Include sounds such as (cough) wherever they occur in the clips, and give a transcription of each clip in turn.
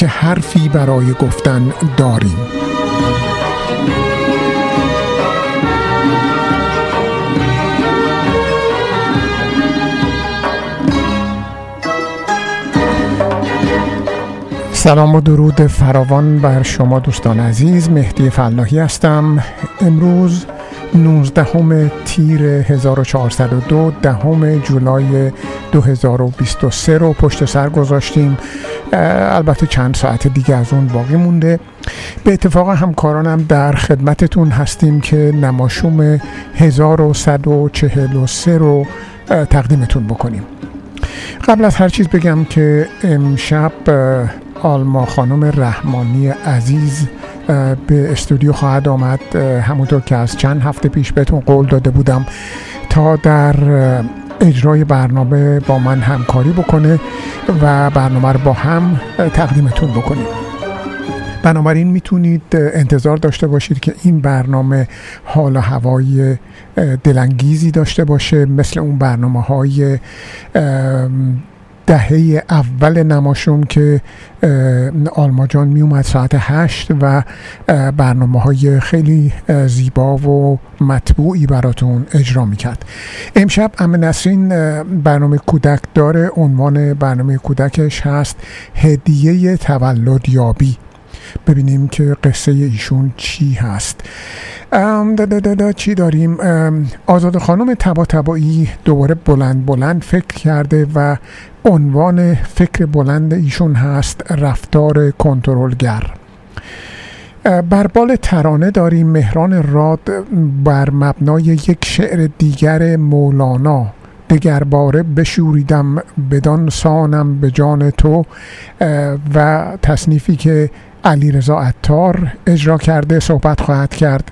که حرفی برای گفتن داریم. سلام و درود فراوان بر شما دوستان عزیز. مهدی فلاحی هستم. امروز 19 تیر 1402 دهم جولای 2023 رو پشت سر گذاشتیم. البته چند ساعت دیگه از اون باقی مونده. به اتفاق همکارانم در خدمتتون هستیم که نماشوم 1143 رو تقدیمتون بکنیم. قبل از هر چیز بگم که امشب آلما خانم رحمانی عزیز به استودیو خواهد آمد. همونطور که از چند هفته پیش بهتون قول داده بودم تا در اجرای برنامه با من همکاری بکنه و برنامه رو با هم تقدیمتون بکنیم. بنابراین می‌تونید انتظار داشته باشید که این برنامه حال و هوای دلانگیزی داشته باشه مثل اون برنامه های دهه اول نماشوم که آلما جان می اومد ساعت هشت و برنامه های خیلی زیبا و مطبوعی براتون اجرا می‌کرد. امشب ام نسرین برنامه کودک داره. عنوان برنامه کودکش هست هدیه تولد یابی ببینیم که قصه ایشون چی هست. دا دا دا چی داریم؟ آزاد خانم تبا تبایی دوباره بلند بلند فکر کرده و عنوان فکر بلند ایشون هست رفتار کنترلگر. بر بال ترانه داریم مهران راد بر مبنای یک شعر دیگر مولانا. دگرباره بشوریدم بدان سانم به جان تو. و تصنیفی که علی رضا عطار اجرا کرده صحبت خواهد کرد.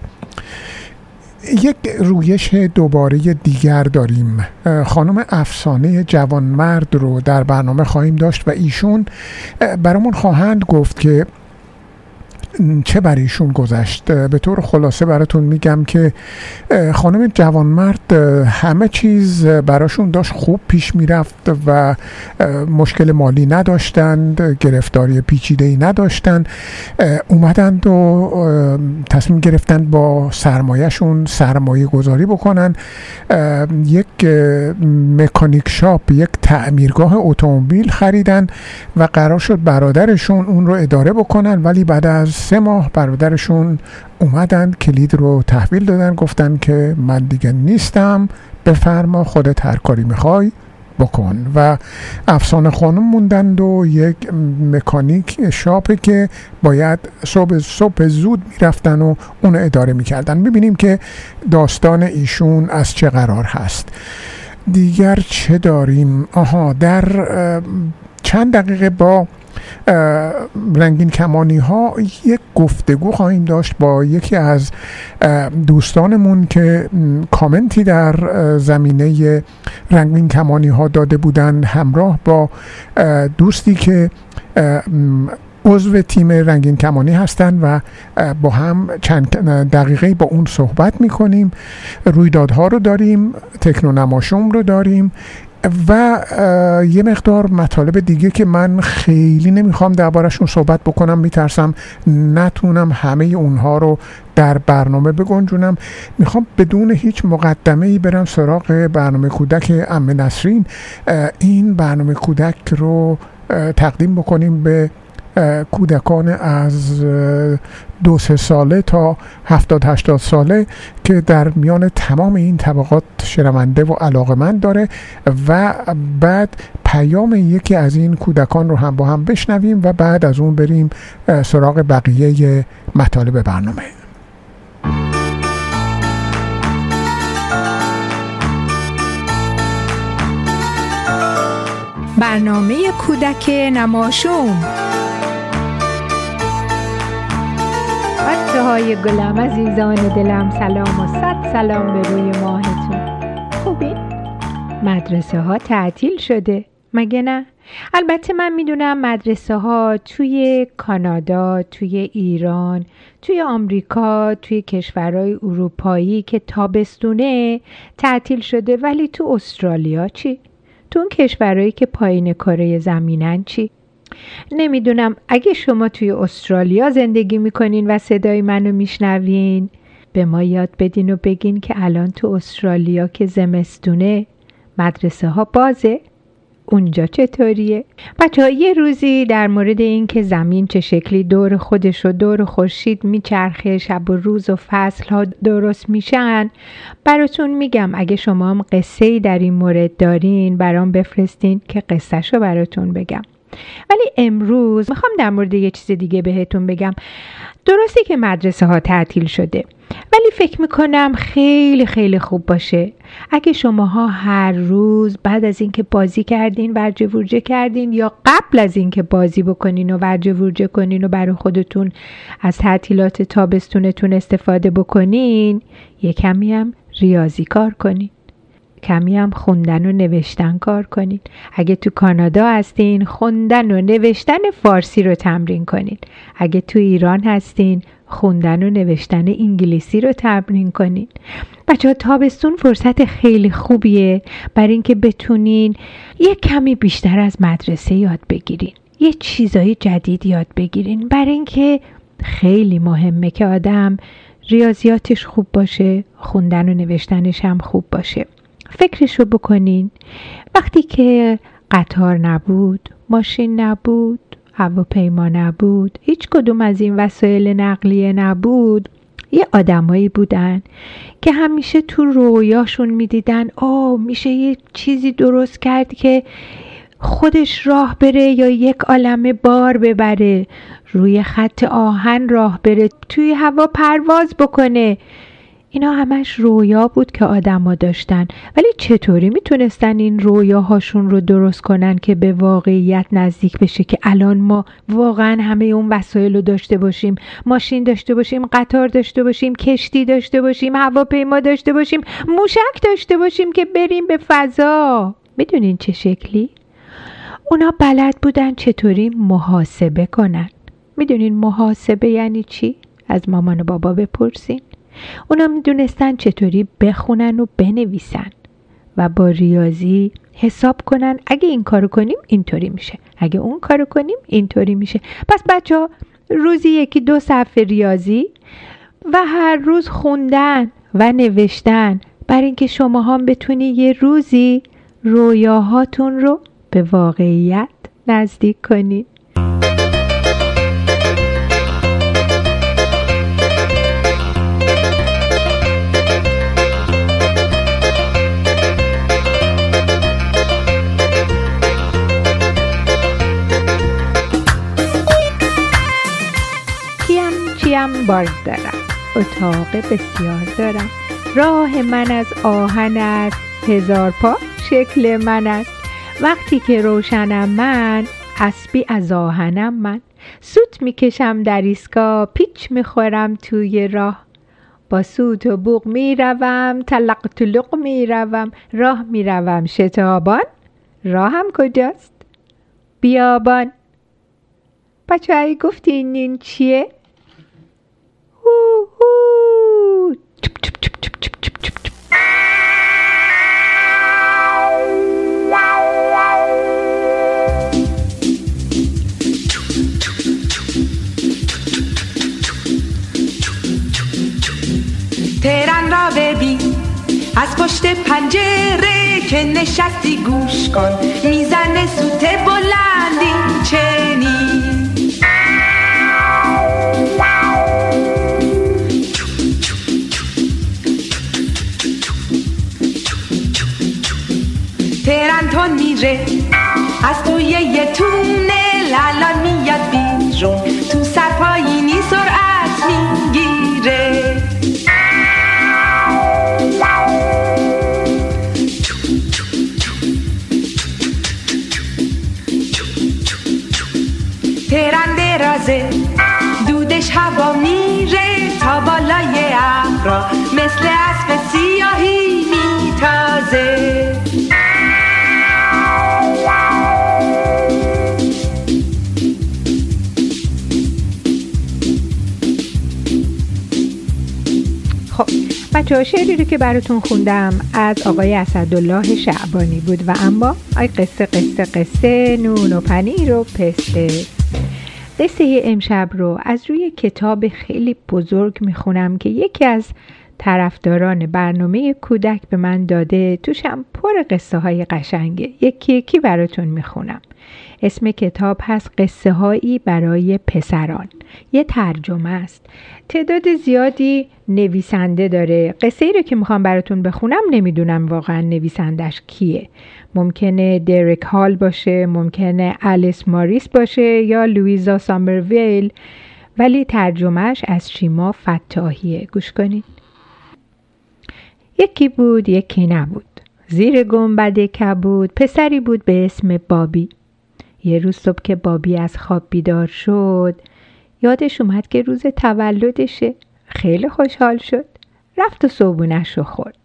یک رویش دوباره دیگر داریم. خانم افسانه جوانمرد رو در برنامه خواهیم داشت و ایشون برامون خواهند گفت که چه بر ایشون گذشت؟ به طور خلاصه براتون میگم که خانم جوانمرد همه چیز براشون داشت خوب پیش می‌رفت و مشکل مالی نداشتند گرفتاری پیچیده ای نداشتند اومدند و تصمیم گرفتند با سرمایهشون سرمایه گذاری بکنن. یک مکانیک شاپ یک تعمیرگاه اتومبیل خریدن و قرار شد برادرشون اون رو اداره بکنن ولی بعد از سه ماه برادرشون اومدن کلید رو تحویل دادن گفتن که من دیگه نیستم بفرما خودت هر کاری می‌خوای بکن. و افسانه خانم موندند و یک مکانیک شاپه که باید صبح, صبح زود می‌رفتن و اون اداره می‌کردن. می‌بینیم که داستان ایشون از چه قرار هست. دیگر چه داریم؟ آها در چند دقیقه با رنگین کمانی ها یک گفتگو خواهیم داشت با یکی از دوستانمون که کامنتی در زمینه رنگین کمانی ها داده بودند همراه با دوستی که عضو تیم رنگین کمانی هستند و با هم چند دقیقه با اون صحبت می‌کنیم. رویدادها رو داریم تکنونماشوم رو داریم. و یه مقدار مطالب دیگه که من خیلی نمی‌خوام دربارشون صحبت بکنم میترسم نتونم همه اونها رو در برنامه بگنجونم. می‌خوام بدون هیچ مقدمه ای برم سراغ برنامه کودک ام نسرین. این برنامه کودک رو تقدیم بکنیم به کودکان از دو سه ساله تا هفتاد هشتاد ساله که در میان تمام این طبقات شنونده و علاقمند داره و بعد پیام یکی از این کودکان رو هم با هم بشنویم و بعد از اون بریم سراغ بقیه مطالب برنامه. برنامه کودک نماشوم بچه های گلم عزیزان دلم سلام و صد سلام به روی ماهتون خوبی؟ مدرسه ها تعطیل شده مگه نه؟ البته من می‌دونم مدرسه ها توی کانادا، توی ایران، توی آمریکا، توی کشورهای اروپایی که تابستونه تعطیل شده ولی تو استرالیا چی؟ تو اون کشورهایی که پایین کره زمینن چی؟ نمی‌دونم. اگه شما توی استرالیا زندگی می‌کنین و صدای منو میشنوین به ما یاد بدین و بگین که الان تو استرالیا که زمستونه مدرسه ها بازه. اونجا چطوریه؟ بچه ها یه روزی در مورد اینکه زمین چه شکلی دور خودش و دور خورشید میچرخه شب و روز و فصل ها درست میشن براتون میگم. اگه شما هم قصه در این مورد دارین برام بفرستین که قصه رو براتون بگم. ولی امروز می‌خوام در مورد یه چیز دیگه بهتون بگم. درسته که مدرسه ها تعطیل شده ولی فکر می‌کنم خیلی خیلی خوب باشه. اگه شماها هر روز بعد از اینکه بازی کردین ورجه ورجه کردین یا قبل از اینکه بازی بکنین و ورجه ورجه کنین و برای خودتون از تعطیلات تابستونتون استفاده بکنین یه کمی هم ریاضی کار کنین. کمی هم خوندن و نوشتن کار کنین. اگه تو کانادا هستین خوندن و نوشتن فارسی رو تمرین کنین. اگه تو ایران هستین خوندن و نوشتن انگلیسی رو تمرین کنین. بچه ها تابستون فرصت خیلی خوبیه برای اینکه بتونین یه کمی بیشتر از مدرسه یاد بگیرین. یه چیزای جدید یاد بگیرین. برای اینکه خیلی مهمه که آدم ریاضیاتش خوب باشه خوندن و نوشتنش هم خوب باشه. فکرش رو بکنین. وقتی که قطار نبود ماشین نبود هواپیما نبود هیچ کدوم از این وسایل نقلیه نبود یه آدمایی بودن که همیشه تو رویاشون می‌دیدن آه میشه یه چیزی درست کرد که خودش راه بره یا یک عالمه بار ببره روی خط آهن راه بره توی هوا پرواز بکنه. اینا همش رویا بود که آدما داشتن. ولی چطوری می‌تونستن این رویاهاشون رو درست کنن که به واقعیت نزدیک بشه که الان ما واقعا همه اون وسایل رو داشته باشیم ماشین داشته باشیم قطار داشته باشیم کشتی داشته باشیم هواپیما داشته باشیم موشک داشته باشیم که بریم به فضا. می‌دونین چه شکلی؟ اونا بلد بودن چطوری محاسبه کنن. می‌دونین محاسبه یعنی چی؟ از مامان و بابا بپرسین. اونا می‌دونستن چطوری بخونن و بنویسن و با ریاضی حساب کنن. اگه این کارو کنیم اینطوری میشه. اگه اون کارو کنیم اینطوری میشه. پس بچه ها روزی یکی دو صفحه ریاضی و هر روز خوندن و نوشتن. بر اینکه شما هم بتونی یه روزی رویاهاتون رو به واقعیت نزدیک کنید کیم باز دارم. اتاق بسیار دارم. راه من از آهن است. هزار پا شکل من است. وقتی که روشنم من اسبی از آهنم من. سوت می‌کشم در ایسکا پیچ می‌خورم توی راه. با سوت و بوق می‌روم تلق تلق می‌روم. راه می‌روم. شتابان راهم کجاست؟ بیابان. بچه ای گفتین این چیه؟ تهران را ببین. از پشت پنجره که نشستی گوش کن. می‌زنه سوت بلندی چنین. تهران تون میره. از توی یه تونه الان میاد بیرون. تو سرپایینی سرعت می‌گیره. تهران درازه دودش هوا میره تا بالای ابرا. مثل اسب سیاهی میتازه. خب بچه ها شعری رو که براتون خوندم از آقای اسدالله شعبانی بود و اما آی قصه قصه قصه نون و پنیر و پسته. قصه امشب رو از روی کتاب خیلی بزرگ می‌خونم که یکی از طرفداران برنامه کودک به من داده توشم پر قصه های قشنگه. یکی یکی براتون می‌خونم. اسم کتاب هست قصه هایی برای پسران. یه ترجمه است. تعداد زیادی نویسنده داره. قصه ای رو که می‌خوام براتون بخونم نمی‌دونم واقعا نویسندش کیه. ممکنه دریک هال باشه ممکنه الیس ماریس باشه یا لویزا سامرویل ولی ترجمهش از شیما فتاحیه. گوش کنید یکی بود یکی نبود. زیر گنبد کبود پسری بود به اسم بابی. یه روز صبح که بابی از خواب بیدار شد یادش اومد که روز تولدشه. خیلی خوشحال شد. رفت و صبونش رو خورد.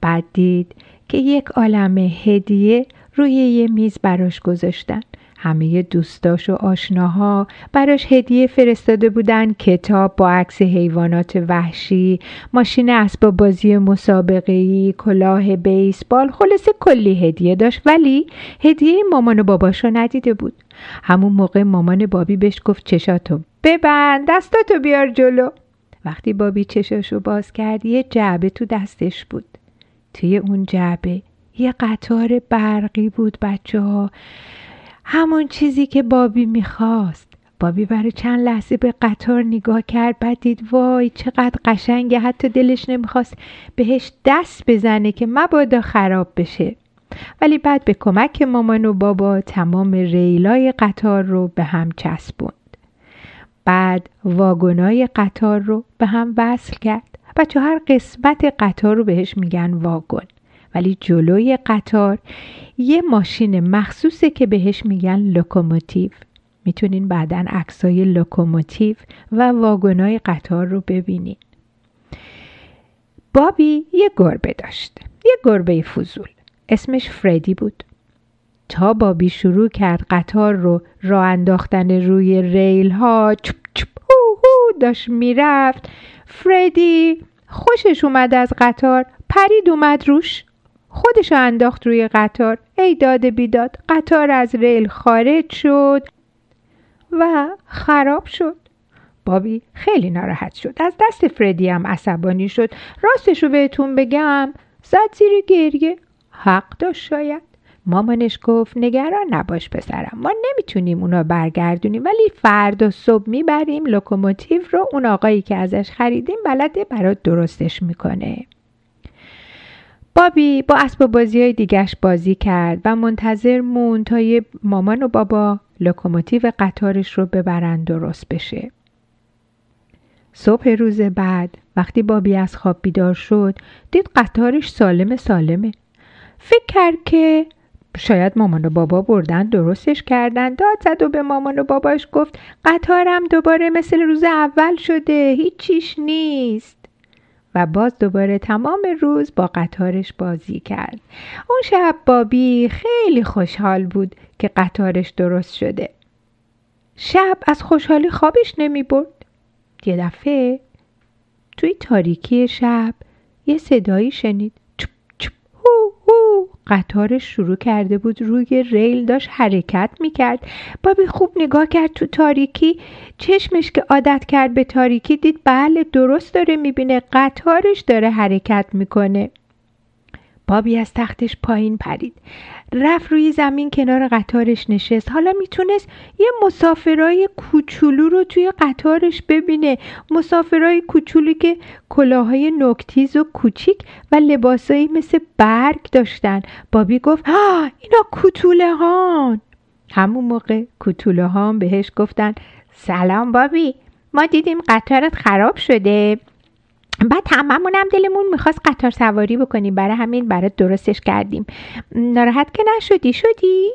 بعد دید که یک عالم هدیه روی یه میز براش گذاشتن. همه دوستاش و آشناها براش هدیه فرستاده بودن کتاب با عکس حیوانات وحشی ماشین اسباب بازی مسابقه کلاه بیسبال خلاصه کلی هدیه داشت. ولی هدیه مامان و باباش رو ندیده بود. همون موقع مامان بابی بهش گفت چشاتو ببند دستاتو بیار جلو. وقتی بابی چشاشو باز کرد یه جعبه تو دستش بود. توی اون جعبه یه قطار برقی بود بچه ها همون چیزی که بابی می‌خواست. بابی برای چند لحظه به قطار نگاه کرد بعد دید وای چقدر قشنگه حتی دلش نمی‌خواست بهش دست بزنه که مبادا خراب بشه. ولی بعد به کمک مامان و بابا تمام ریلای قطار رو به هم چسبوند. بعد واگنای قطار رو به هم وصل کرد بچه هر قسمت قطار رو بهش میگن واگن. ولی جلوی قطار یه ماشین مخصوصه که بهش میگن لوکوموتیو. می‌تونین بعدا عکسای لوکوموتیو و واگنای قطار رو ببینین. بابی یه گربه داشت یه گربه فضول. اسمش فردی بود. تا بابی شروع کرد قطار رو راه انداختن روی ریل ها چپ چپ هو هو داشت می‌رفت. فردی خوشش اومد از قطار پرید اومد روش. خودش انداخت روی قطار. ای داد بیداد قطار از ریل خارج شد و خراب شد. بابی خیلی ناراحت شد. از دست فردی هم عصبانی شد. راستش رو بهتون بگم زد زیر گریه. حق داشت شاید. مامانش گفت نگران نباش پسرم. ما نمی‌تونیم اونا برگردونیم ولی فردا صبح می‌بریم لوکوموتیو رو. اون آقایی که ازش خریدیم بلده برات درستش می‌کنه. بابی با اسب بازی های دیگش بازی کرد و منتظر مون تا یه مامان و بابا لوکوموتیو قطارش رو ببرن درست بشه. صبح روز بعد وقتی بابی از خواب بیدار شد دید قطارش سالم سالمه. فکر کرد که شاید مامان و بابا بردن درستش کردن. داد زد و به مامان و باباش گفت قطارم دوباره مثل روز اول شده هیچیش نیست. و باز دوباره تمام روز با قطارش بازی کرد. اون شب بابی خیلی خوشحال بود که قطارش درست شده. شب از خوشحالی خوابش نمی برد. یه دفعه توی تاریکی شب یه صدایی شنید. چپ چپ هو هو. قطارش شروع کرده بود روی ریل داشت حرکت می‌کرد. بابی خوب نگاه کرد تو تاریکی چشمش که عادت کرد به تاریکی دید بله درست داره می‌بینه قطارش داره حرکت می‌کنه. بابی از تختش پایین پرید. رفت روی زمین کنار قطارش نشست. حالا می‌تونست یه مسافرای کوچولو رو توی قطارش ببینه. مسافرای کوچولو که کلاهای نکتیز و کوچیک و لباسایی مثل برگ داشتن. بابی گفت ها اینا کوتوله هان همون موقع کوتوله هان بهش گفتن سلام بابی ما دیدیم قطارت خراب شده. بعد هممونم دلمون می‌خواست قطار سواری بکنیم. برای همین برات درستش کردیم. ناراحت که نشدی؟ شدی؟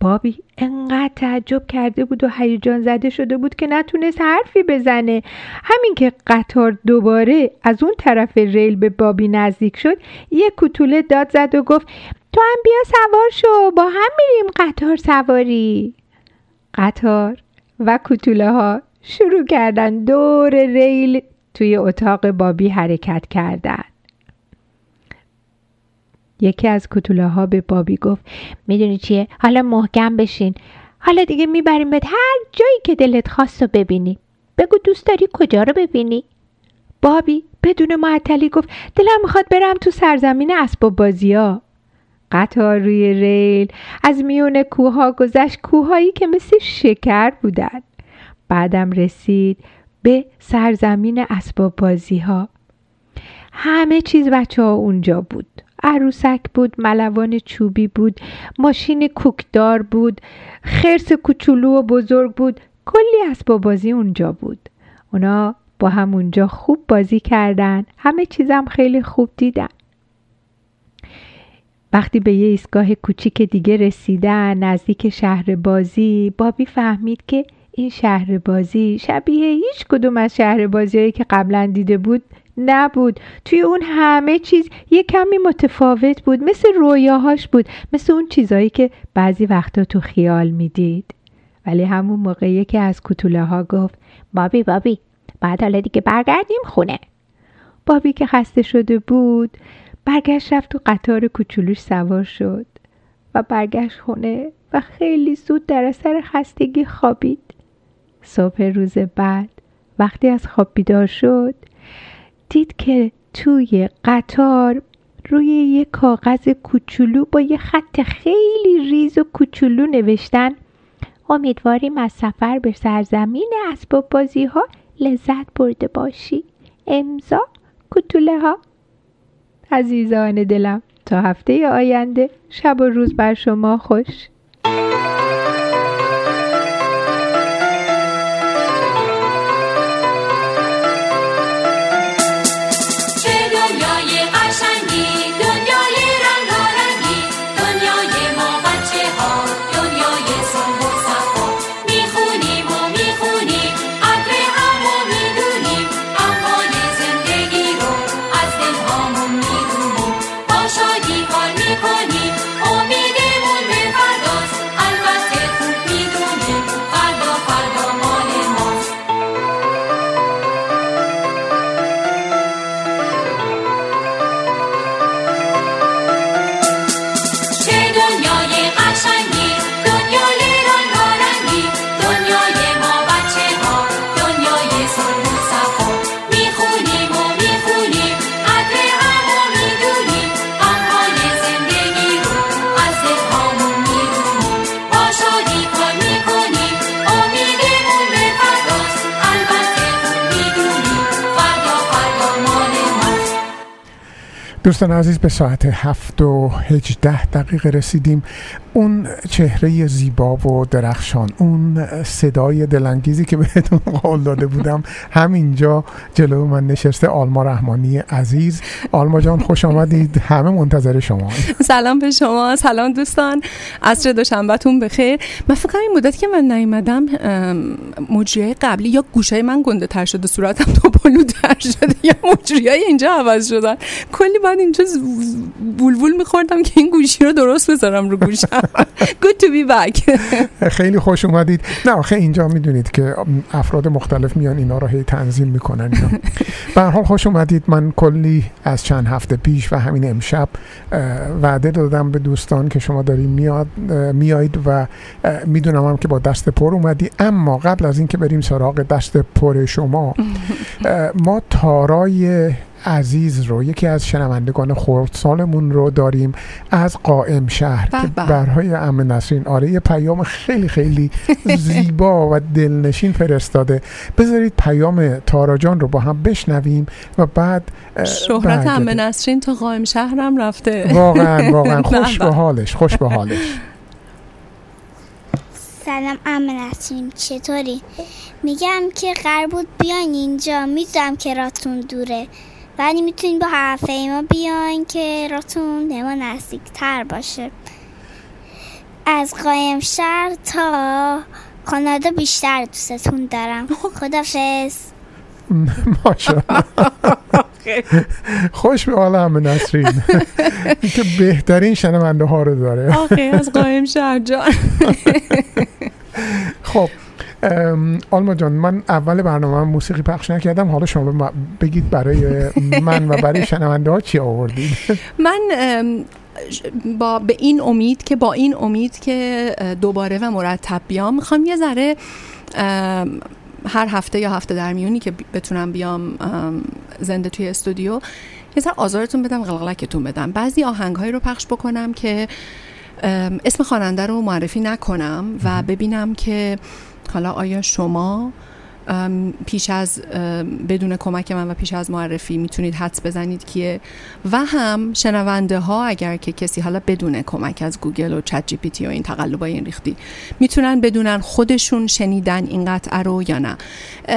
بابی انقدر تعجب کرده بود و هیجان زده شده بود که نتونست حرفی بزنه. همین که قطار دوباره از اون طرف ریل به بابی نزدیک شد یه کوتوله داد زد و گفت تو هم بیا سوار شو با هم میریم قطار سواری قطار و کوتوله ها شروع کردن دور ریل توی اتاق بابی حرکت کردن. یکی از کتوله ها به بابی گفت می‌دونی چیه؟ حالا محکم بشین. حالا دیگه می‌بریم به هر جایی که دلت خواست رو ببینی. بگو دوست داری کجا رو ببینی. بابی بدون معطلی گفت دلم می‌خواد برم تو سرزمین اسباب بازی ها قطار روی ریل از میون کوها گذشت کوههایی که مثل شکر بودن. بعدم رسید به سرزمین اسباب بازی ها همه چیز بچه ها اونجا بود. عروسک بود ملوان چوبی بود ماشین کوکدار بود خرس کوچولو و بزرگ بود. کلی اسباب بازی اونجا بود. اونا با هم اونجا خوب بازی کردن. همه چیزم خیلی خوب دیدن. وقتی به یه ایستگاه کوچیک دیگه رسیدن نزدیک شهر بازی بابی فهمید که این شهر بازی شبیه هیچ کدوم از شهر بازیهایی که قبلا دیده بود نبود. توی اون همه چیز یه کمی متفاوت بود مثل رویاهاش بود مثل اون چیزایی که بعضی وقتا تو خیال می‌دید. ولی همون موقع یکی از کتوله ها گفت بابی بابی بعد حالا دیگه برگردیم خونه. بابی که خسته شده بود برگشت رفت تو قطار کوچولوش سوار شد و برگشت خونه و خیلی زود در اثر خستگی خوابید. صبح روز بعد وقتی از خواب بیدار شد دید که توی قطار روی یه کاغذ کوچولو با یه خط خیلی ریز و کوچولو نوشتن امیدواریم از سفر به سرزمین اسباب بازی ها لذت برده باشی. امضا کوتوله ها عزیزان دلم تا هفته آینده شب و روز بر شما خوش. دوستان عزیز به ساعت هفت و هجده دقیقه رسیدیم. اون چهره زیبا و درخشان اون صدای دلانگیزی که بهتون (laughs) قول داده بودم همینجا جلو من نشسته آلما رحمانی عزیز. آلما جان خوش آمدید. همه منتظر شما. سلام به شما. سلام دوستان. عصر دوشنبهتون بخیر. من فکر این مدت که من نیومدم مجریای قبلی یا گوشه من گنده تر شده صورتم تو تر شده یا مجریای اینجا عوض شدن کلی بعد اینجا بولبول میخوردم که این گوشی رو درست بذارم رو گوشم. (laughs) good to be back. (laughs) خیلی خوش اومدید. نه آخه اینجا می‌دونید که افراد مختلف میان اینا رو هی تنظیم می‌کنن به حال خوش اومدید. من کلی از چند هفته پیش و همین امشب وعده دادم به دوستان که شما داریم میاد میایید و می‌دونم هم که با دست پر اومدی. اما قبل از اینکه بریم سراغ دست پر شما (laughs) ما تارای عزیز رو یکی از شنوندگان خردسالمون رو داریم از قائم شهر که برهای امن نسرین. آره یه پیام خیلی خیلی (laughs) زیبا و دلنشین فرستاده. بذارید پیام تاراجان رو با هم بشنویم و بعد شهرت امن نسرین تا قائم شهرم رفته. واقعا واقعا. (laughs) خوش به حالش خوش به حالش. سلام امن نسرین چطوری؟ میگم که قرار بود بیاین اینجا می‌دونم که راتون دوره. ولی می‌تونین با هواپیما بیاین که راتون نما نزدیک تر باشه. از قایم شهر تا کانادا بیشتر دوستتون دارم. خدافز ماشاءالله. خوش به حال همه نسرین. که بهترین شنونده ها رو داره. آخه از قایم شهر جان. خب آلما جان من اول برنامه موسیقی پخش نکردم حالا شما بگید برای من و برای شنونده ها چی آوردید؟ (laughs) من با به این امید که با این امید که دوباره و مرتب بیام می‌خوام یه ذره هر هفته یا هفته در میونی که بتونم بیام ام، زنده توی استودیو یه ذره آزارتون بدم قلقلکتون بدم. بعضی آهنگهایی رو پخش بکنم که اسم خواننده رو معرفی نکنم و ببینم که حالا آیا شما پیش از بدون کمک من و پیش از معرفی می‌تونید حدس بزنید کیه؟ و هم شنونده ها اگر که کسی حالا بدون کمک از گوگل و چت جی پی تی و این تقلبای این ریختی می‌تونن بدونن خودشون شنیدن این قطعه رو یا نه.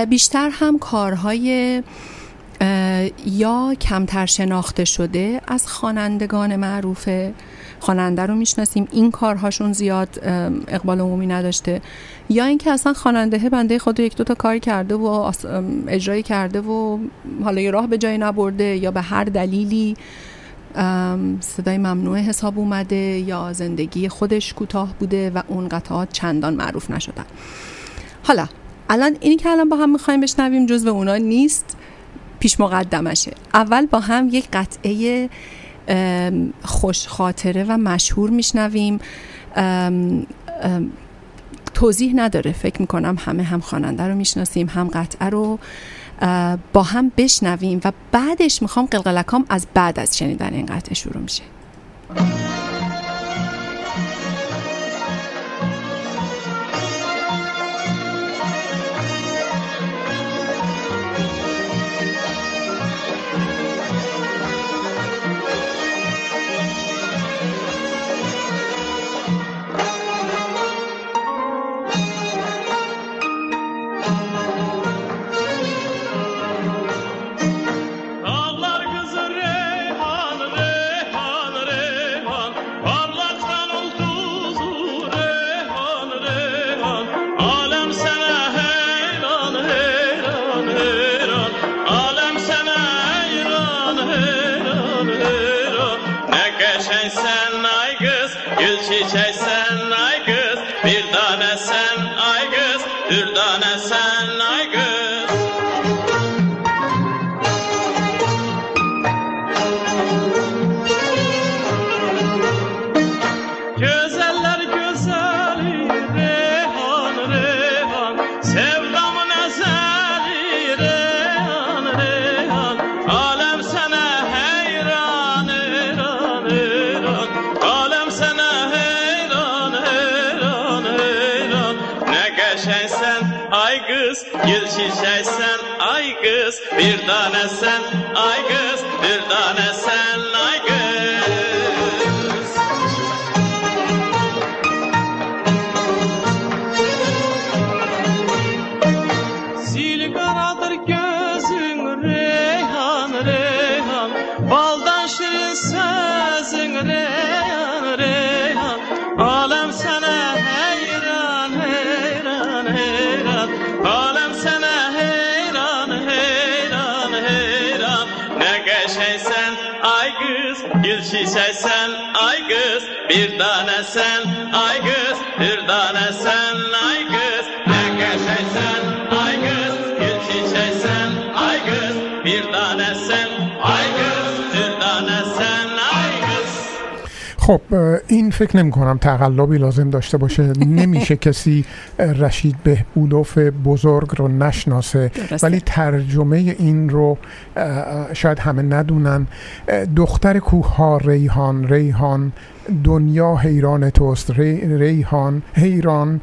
بیشتر هم کارهای یا کمتر شناخته شده از خوانندگان معروف خواننده رو می‌شناسیم. این کارهاشون زیاد اقبال عمومی نداشته. یا اینکه اصلا خواننده بنده خود یک دو تا کار کرده و اجرایی کرده و حالا یه راه به جایی نبرده یا به هر دلیلی صدای ممنوع حساب اومده یا زندگی خودش کوتاه بوده و اون قطعات چندان معروف نشدن. حالا الان اینی که الان با هم می‌خوایم بشنویم جزو اونا نیست پیش مقدمشه. اول با هم یک قطعه خوش خاطره و مشهور میشنویم. توضیح نداره. فکر می‌کنم همه هم خواننده رو می‌شناسیم هم قطعه رو با هم بشنویم و بعدش می‌خوام قلقلکام از بعد از شنیدن این قطعه شروع میشه. وسلم Bir tane sen خب این فکر نمی کنم تقلبی لازم داشته باشه. (laughs) نمیشه کسی رشید بهبولوف بزرگ رو نشناسه. درسته. ولی ترجمه این رو شاید همه ندونن. دختر کوه ها ریحان ریحان دنیا حیران توست. ری- ریحان حیران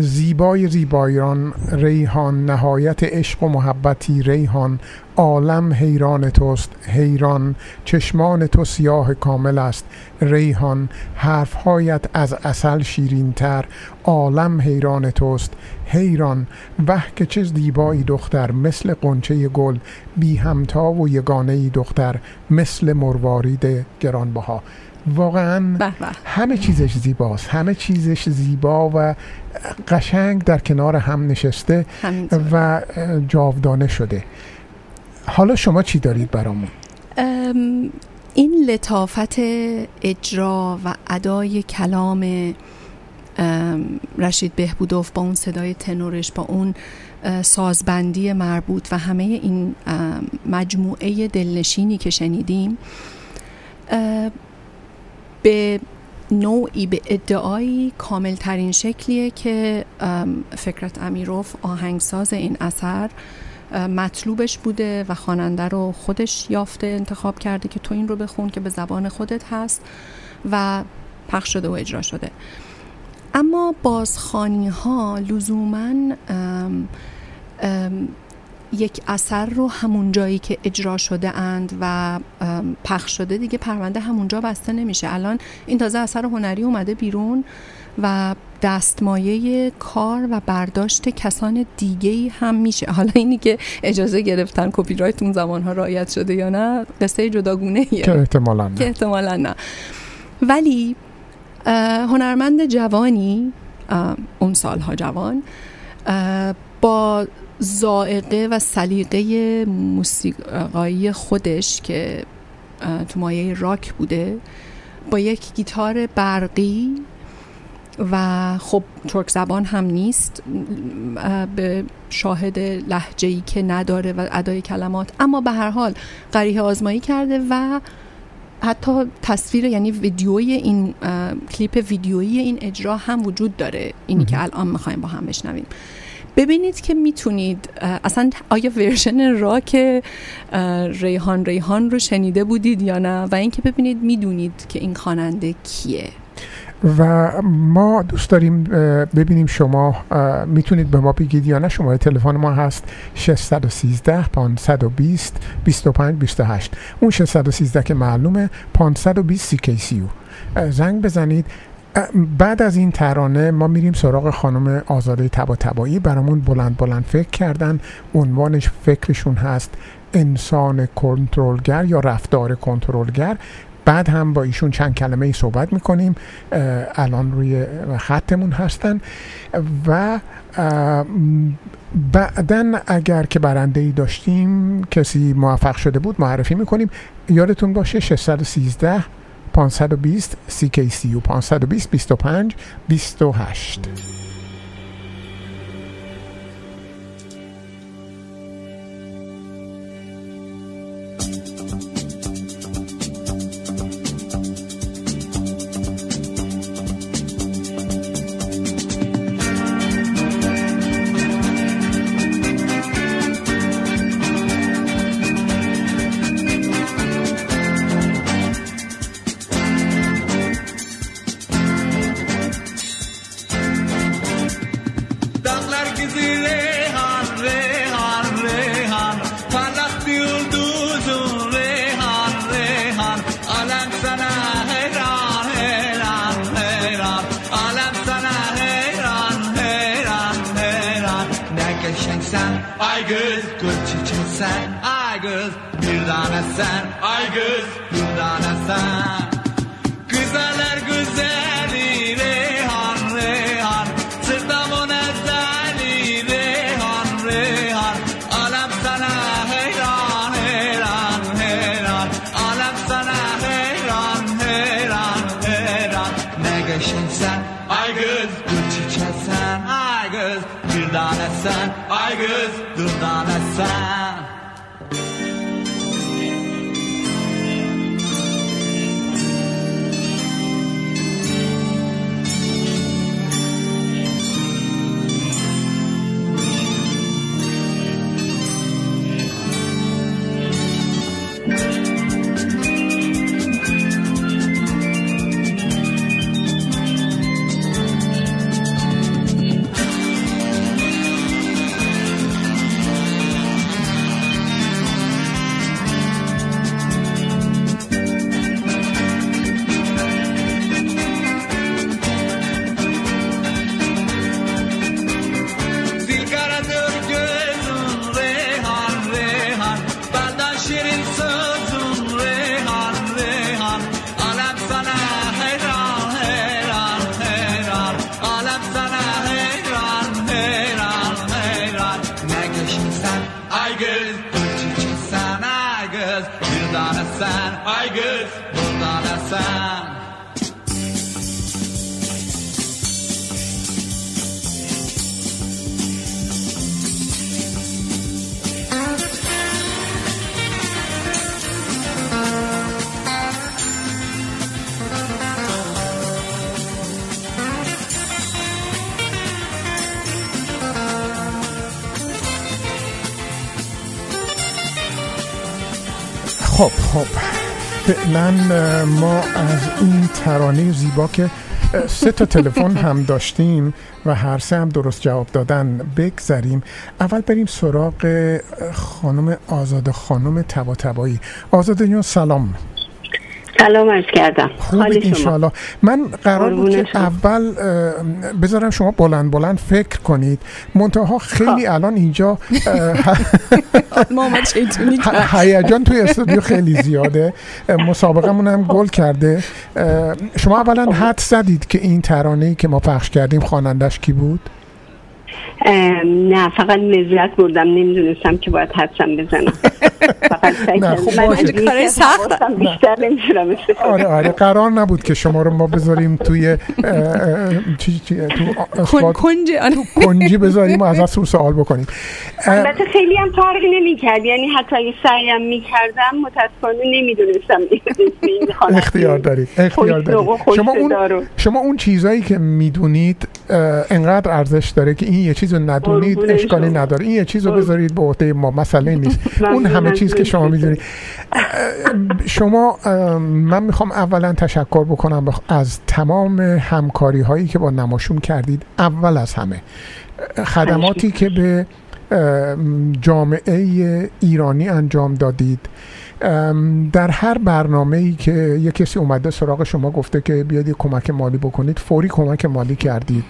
زیبای زیبایان. ریحان نهایت عشق و محبتی. ریحان عالم حیران توست حیران. چشمان تو سیاه کامل است. ریحان حرفهایت از اصل شیرین تر عالم حیران توست. حیران وه که چه زیبایی دختر. مثل قنچه گل بی همتا و یگانه ای دختر. مثل مروارید گرانبها. واقعا. همه چیزش زیباست. همه چیزش زیبا و قشنگ در کنار هم نشسته. و جاودانه شده. حالا شما چی دارید برامون؟ ام، این لطافت اجرا و ادای کلام ام، رشید بهبودوف با اون صدای تنورش با اون سازبندی مربوط و همه این مجموعه دلنشینی که شنیدیم به نوعی به ادعایی کامل ترین شکلیه که فکرت امیروف آهنگساز این اثر مطلوبش بوده و خواننده رو خودش یافته انتخاب کرده که تو این رو بخون که به زبان خودت هست و پخش شده و اجرا شده. اما بازخانی ها لزوما یک اثر رو همون جایی که اجرا شده اند و پخش شده دیگه پرونده همونجا بسته نمیشه. الان این تازه اثر هنری اومده بیرون. و دستمایه کار و برداشت کسان دیگه هم میشه. حالا اینی که اجازه گرفتن کپی رایت اون زمان ها رعایت شده یا نه قصه جداگونه که احتمالا که نه. احتمالا نه. ولی هنرمند جوانی اون سالها جوان با زائقه و سلیقه موسیقایی خودش که تو مایه راک بوده با یک گیتار برقی و خب ترک زبان هم نیست به شاهد لحجه‌ای که نداره و ادای کلمات. اما به هر حال قریه آزمایی کرده و حتی تصویر یعنی ویدیوی این کلیپ ویدیویی این اجرا هم وجود داره. اینی که الان می‌خوایم با هم بشنویم. ببینید که می‌تونید اصلا آیا ورژن راک اه، ریحان ریحان رو شنیده بودید یا نه؟ و اینکه ببینید می‌دونید که این خواننده کیه. و ما دوست داریم ببینیم شما می‌تونید به ما بگید یا نه. شماره تلفن ما هست 613 520 25 28 اون 613 که معلومه 520 CKCU زنگ بزنید. بعد از این ترانه ما میریم سراغ خانم آزاده تبا تبایی برامون بلند بلند فکر کردن. عنوانش فکرشون هست انسان کنترلگر یا رفتار کنترلگر. بعد هم با ایشون چند کلمه ای صحبت می‌کنیم الان روی خطمون هستن. و بعدا اگر که برنده ای داشتیم کسی موفق شده بود معرفی می‌کنیم. یادتون باشه 613 520 CKCU 520 25 28 فعلا ما از این ترانه زیبا که سه تا تلفن هم داشتیم و هر سه هم درست جواب دادن بگذریم. اول بریم سراغ خانم آزاده خانم تبا تبایی آزاده جان سلام. سلام عرض کردم. خوبید حال شما؟ انشالله من قرار بود که شما. اول بذارم شما بلند بلند فکر کنید. منتها خیلی خب. الان اینجا (laughs) هیجان توی استودیو خیلی زیاده. مسابقمون هم گل کرده. شما اولا حد زدید که این ترانه ای که ما پخش کردیم خوانندش کی بود؟ نه فقط لذت بردم. نمی‌دونستم که باید حدسم بزنم. نه،. خب من که سخت. بیشتر نمی‌تونم آره آره قرار نبود که شما رو ما بذاریم توی چی چی تو کنج آره. کنجی بذاریم و از رو سوال بکنیم البته خیلی هم فرقی نمی‌کرد یعنی حتی اگه سعیم می‌کردم متاسفانه نمی‌دونستم این خواننده اختیار دارید اختیار دارید شما. اون شما اون چیزایی که می‌دونید انقدر ارزش داره که این یه چیز رو ندونید اشکالی. نداره این یه چیز رو قربون. بذارید به عهده ما مسئله نیست اون. همه چیز که شما می‌دونید شما من می‌خوام اولا تشکر بکنم از تمام همکاری هایی که با نماشون کردید. اول از همه خدماتی که به جامعه ایرانی انجام دادید. در هر برنامه ای که یه کسی اومده سراغ شما گفته که بیاید کمک مالی بکنید فوری کمک مالی کردید.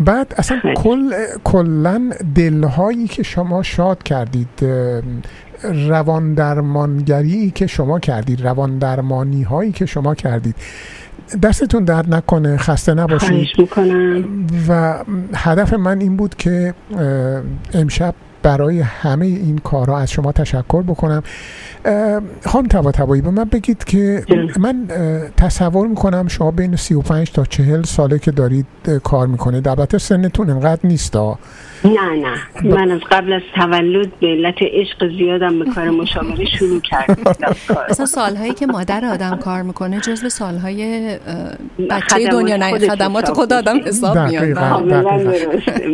بعد اصلا. کل کلا دلهایی که شما شاد کردید روان درمانگری که شما کردید روان درمانی هایی که شما کردید. دستتون درد نکنه خسته نباشید. و هدف من این بود که امشب برای همه این کارها از شما تشکر بکنم. خانم تبا تبایی به من بگید که. من تصور می‌کنم شما بین 35 تا 40 ساله که دارید کار می‌کنید. البته سنتون انقدر نیست. نه نه من از قبل از تولد به علت عشق زیادم به کار مشاوره شروع کردم اصلا سالهایی که مادر آدم کار می‌کنه جزو سالهای بچه خدمات دنیا نه خدمات خود آدم. حساب میاد. بله.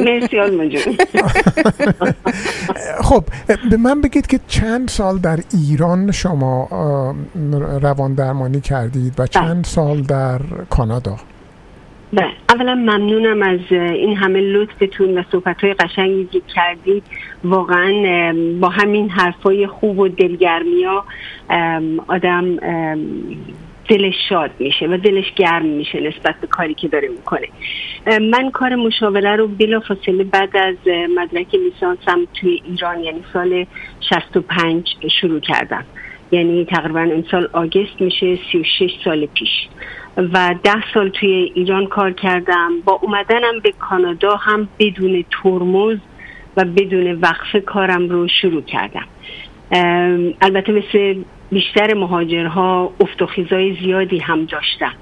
مرسی (laughs) خب به من بگید که چند سال در ایران شما روان درمانی کردید و چند سال در کانادا بله. اولا ممنونم از این همه لطفتون و صحبت های قشنگی که کردید. واقعا با همین حرفای خوب و دلگرمی ها آدم دلش شاد میشه و دلش گرم میشه نسبت به کاری که داره می‌کنه. من کار مشاوره رو بلا فاصله بعد از مدرک لیسانسم توی ایران یعنی سال 65 شروع کردم. یعنی تقریبا امسال آگست میشه 36 سال پیش. و ده سال توی ایران کار کردم. با اومدنم به کانادا هم بدون ترمز و بدون وقفه کارم رو شروع کردم. البته مثل بیشتر مهاجرها افت و خیزای زیادی هم داشتم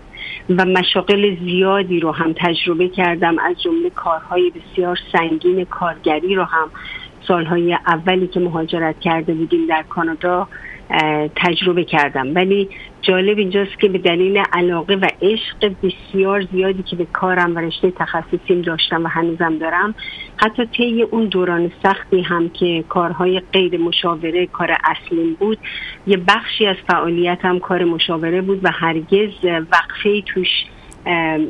و مشاقل زیادی رو هم تجربه کردم. از جمله کارهای بسیار سنگین کارگری رو هم سالهای اولی که مهاجرت کرده بودیم در کانادا تجربه کردم. ولی جالب اینجاست که به دلیل علاقه و عشق بسیار زیادی که به کارم و رشته تخصصیم داشتم و هنوزم دارم حتی طی اون دوران سختی هم که کارهای غیر مشاوره کار اصلیم بود یه بخشی از فعالیتم کار مشاوره بود و هرگز وقفه توش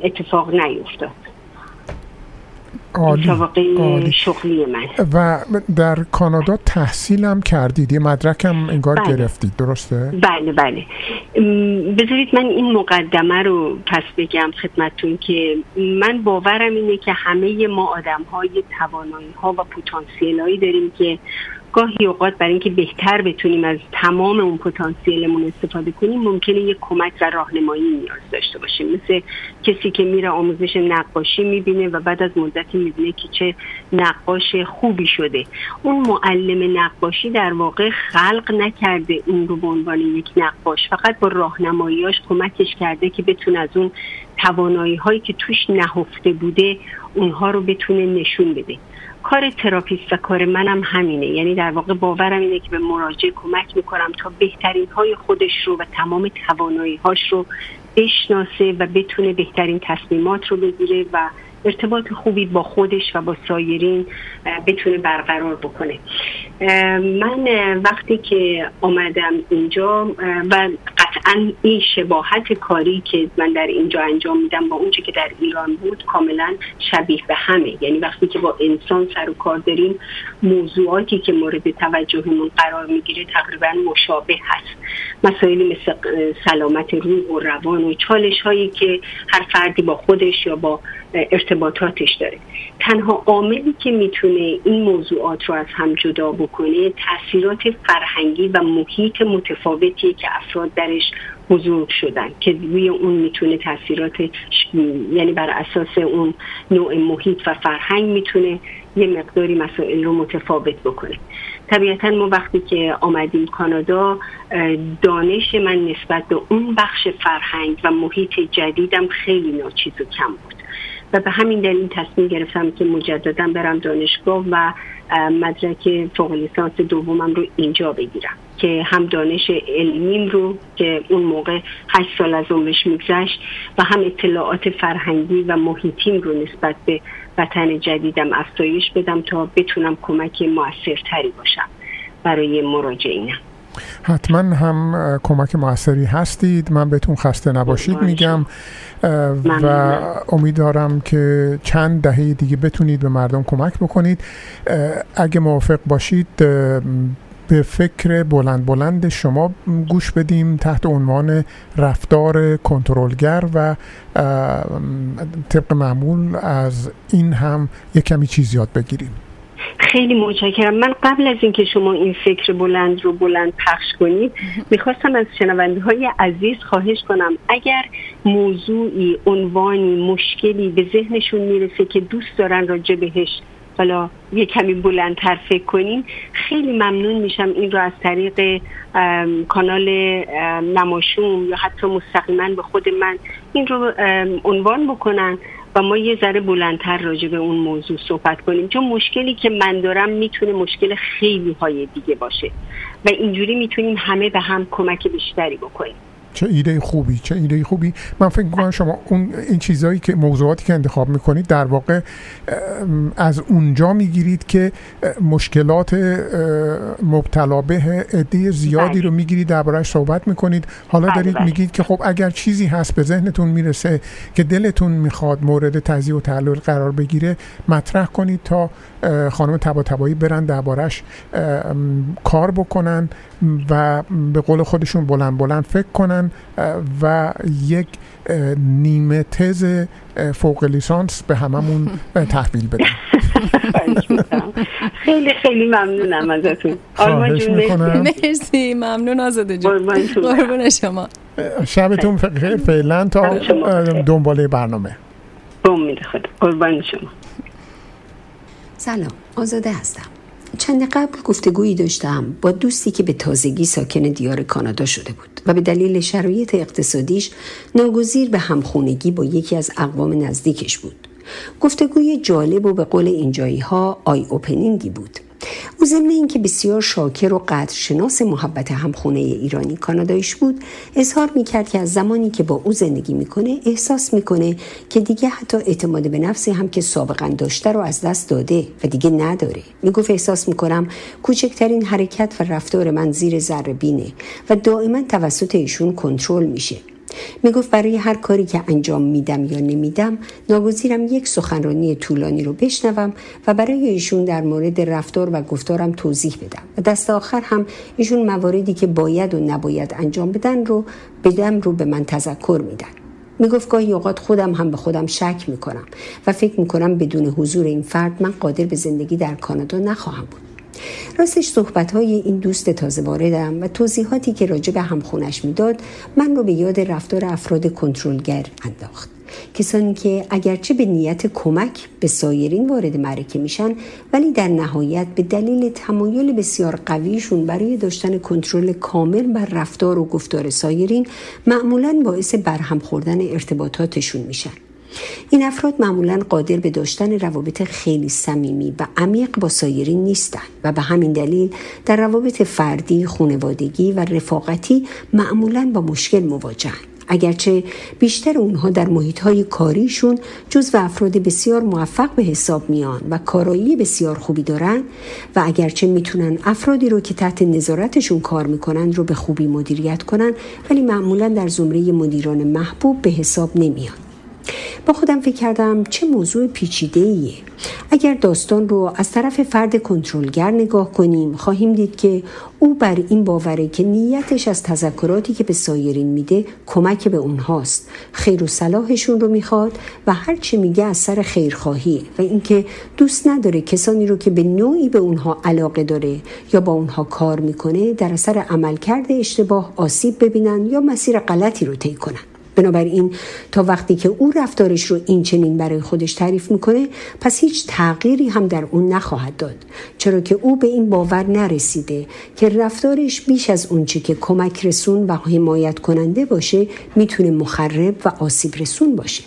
اتفاق نیفتاد عالی. شغلی من و در کانادا تحصیلم کردید یه مدرکم انگار بله. گرفتید درسته؟ بله بله بذارید من این مقدمه رو پس بگم خدمتتون که من باورم اینه که همه ما آدم های توانایی ها و پتانسیل هایی داریم که گاهی اوقات برای اینکه بهتر بتونیم از تمام اون پتانسیلمون استفاده کنیم ممکنه یک کمک و راهنمایی نیاز داشته باشیم. مثل کسی که میره آموزش نقاشی می‌بینه و بعد از مدتی می‌بینه که چه نقاش خوبی شده. اون معلم نقاشی در واقع خلق نکرده اون رو به عنوان یک نقاش فقط با راهنماییاش کمکش کرده که بتونه از اون توانایی هایی که توش نهفته بوده اونها رو بتونه نشون بده. کار تراپیست و کار منم همینه. یعنی در واقع باورم اینه که به مراجع کمک می‌کنم تا بهترین های خودش رو و تمام توانایی هاش رو بشناسه و بتونه بهترین تصمیمات رو بگیره و ارتباط خوبی با خودش و با سایرین بتونه برقرار بکنه. من وقتی که آمدم اینجا و این شباهت کاری که من در اینجا انجام میدم با اونچه که در ایران بود کاملا شبیه به همه. یعنی وقتی که با انسان سر و کار داریم موضوعاتی که مورد توجهمون قرار می‌گیره تقریبا مشابه هست. مسائلی مثل سلامت روح و روان و چالش هایی که هر فردی با خودش یا با ارتباطاتش داره. تنها عاملی که می‌تونه این موضوعات رو از هم جدا بکنه تاثیرات فرهنگی و محیط متفاوتی که افراد درش بزرگ شدن که روی اون می‌تونه تاثیرات یعنی بر اساس اون نوع محیط و فرهنگ می‌تونه یه مقداری مسائل رو متفاوت بکنه. طبیعتا ما وقتی که آمدیم کانادا دانش من نسبت به اون بخش فرهنگ و محیط جدیدم خیلی ناچیز و کم بود. و به همین دلیل تصمیم گرفتم که مجددا برم دانشگاه و مدرک فوق لیسانس دومم رو اینجا بگیرم. که هم دانش علمیم رو که اون موقع هشت سال از عمرش میگذشت و هم اطلاعات فرهنگی و محیطیم رو نسبت به وطن جدیدم افزایش بدم تا بتونم کمک موثرتری باشم برای مراجعینم. حتما هم کمک موثری هستید. من بهتون خسته نباشید میگم. و امیدوارم که چند دهه دیگه بتونید به مردم کمک بکنید. اگه موافق باشید به فکر بلند بلند شما گوش بدیم تحت عنوان رفتار کنترلگر و طبق معمول از این هم یک کمی چیز یاد بگیریم. خیلی متشکرم. من قبل از اینکه شما این فکر بلند رو بلند پخش کنید می‌خواستم از شنونده های عزیز خواهش کنم. اگر موضوعی عنوانی مشکلی به ذهنشون می‌رسه که دوست دارن راجع بهش حالا یه کمی بلندتر فکر کنیم خیلی ممنون میشم این رو از طریق کانال نماشوم یا حتی مستقیما به خود من این رو عنوان بکنن و ما یه ذره بلندتر راجع به اون موضوع صحبت کنیم. چون مشکلی که من دارم می‌تونه مشکل خیلی های دیگه باشه و اینجوری می‌تونیم همه به هم کمک بیشتری بکنیم. چه ایده خوبی چه ایده خوبی. من فکر می‌کنم شما اون این چیزهایی که موضوعاتی که انتخاب می‌کنید در واقع از اونجا می‌گیرید که مشکلات مبتلا به عده زیادی رو می‌گیرید دربارهش صحبت می‌کنید. حالا دارید میگید که خب اگر چیزی هست به ذهنتون می‌رسه که دلتون می‌خواد مورد تزیه و تحلیل قرار بگیره مطرح کنید تا خانم تبا تبایی برن دربارهش کار بکنن. و به قول خودشون بلند بلند فکر کنن و یک نیمه تز فوق لیسانس به هممون تحویل بدن. (laughs) خیلی خیلی ممنونم ازتون. مرسی. ممنون آزاده جون. قربون شما. شبتون خیر فعلا تا دنباله برنامه. قربان شما. سلام آزاده هستم. چند قبل گفتگویی داشتم با دوستی که به تازگی ساکن دیار کانادا شده بود و به دلیل شرایط اقتصادیش ناگزیر به همخونگی با یکی از اقوام نزدیکش بود. گفتگوی جالب و به قول اینجایی ها آی اوپنینگی بود. او ضمن اینکه بسیار شاکر و قدرشناس محبت همخونه ایرانی کانادایش بود اظهار می‌کرد که از زمانی که با او زندگی می‌کنه احساس می‌کنه که دیگه حتی اعتماد به نفسی هم که سابقا داشته رو از دست داده و دیگه نداره. می‌گفت احساس می‌کنم کوچکترین حرکت و رفتار من زیر ذره بینه و دائما توسط ایشون کنترل میشه. می گفت برای هر کاری که انجام میدم یا نمیدم ناگزیرم یک سخنرانی طولانی رو بشنوم و برای ایشون در مورد رفتار و گفتارم توضیح بدم. و دست آخر هم ایشون مواردی که باید و نباید انجام بدن رو بدم رو به من تذکر میدن. می‌گفت گاهی اوقات خودم هم به خودم شک می‌کنم و فکر می‌کنم بدون حضور این فرد من قادر به زندگی در کانادا نخواهم بود. راستش صحبت های این دوست تازه واردم و توضیحاتی که راجع به همخونش می‌داد من رو به یاد رفتار افراد کنترلگر انداخت. کسانی که اگرچه به نیت کمک به سایرین وارد معرکه میشن ولی در نهایت به دلیل تمایل بسیار قویشون برای داشتن کنترل کامل بر رفتار و گفتار سایرین معمولا باعث برهم خوردن ارتباطاتشون میشن. این افراد معمولا قادر به داشتن روابط خیلی صمیمی و عمیق با سایرین نیستند و به همین دلیل در روابط فردی، خانوادگی و رفاقتی معمولا با مشکل مواجهند. اگرچه بیشتر اونها در محیط های کاریشون جز و افراد بسیار موفق به حساب میان و کارایی بسیار خوبی دارن و اگرچه می‌تونن افرادی رو که تحت نظارتشون کار می‌کنن رو به خوبی مدیریت کنن ولی معمولا در زمره مدیران محبوب به حساب نمیان با خودم فکر کردم چه موضوع پیچیده ایه اگر داستان رو از طرف فرد کنترلگر نگاه کنیم خواهیم دید که او بر این باوره که نیتش از تذکراتی که به سایرین میده کمک به اونهاست. خیر و صلاحشون رو می‌خواد و هر چی میگه از سر خیرخواهی و اینکه دوست نداره کسانی رو که به نوعی به اونها علاقه داره یا با اونها کار می‌کنه در اثر عملکرد اشتباه آسیب ببینن یا مسیر غلطی رو طی کنن. بنابراین تا وقتی که او رفتارش رو این چنین برای خودش تعریف می‌کنه پس هیچ تغییری هم در اون نخواهد داد. چرا که او به این باور نرسیده که رفتارش بیش از اونچه که کمک رسون و حمایت کننده باشه می‌تونه مخرب و آسیب رسون باشه.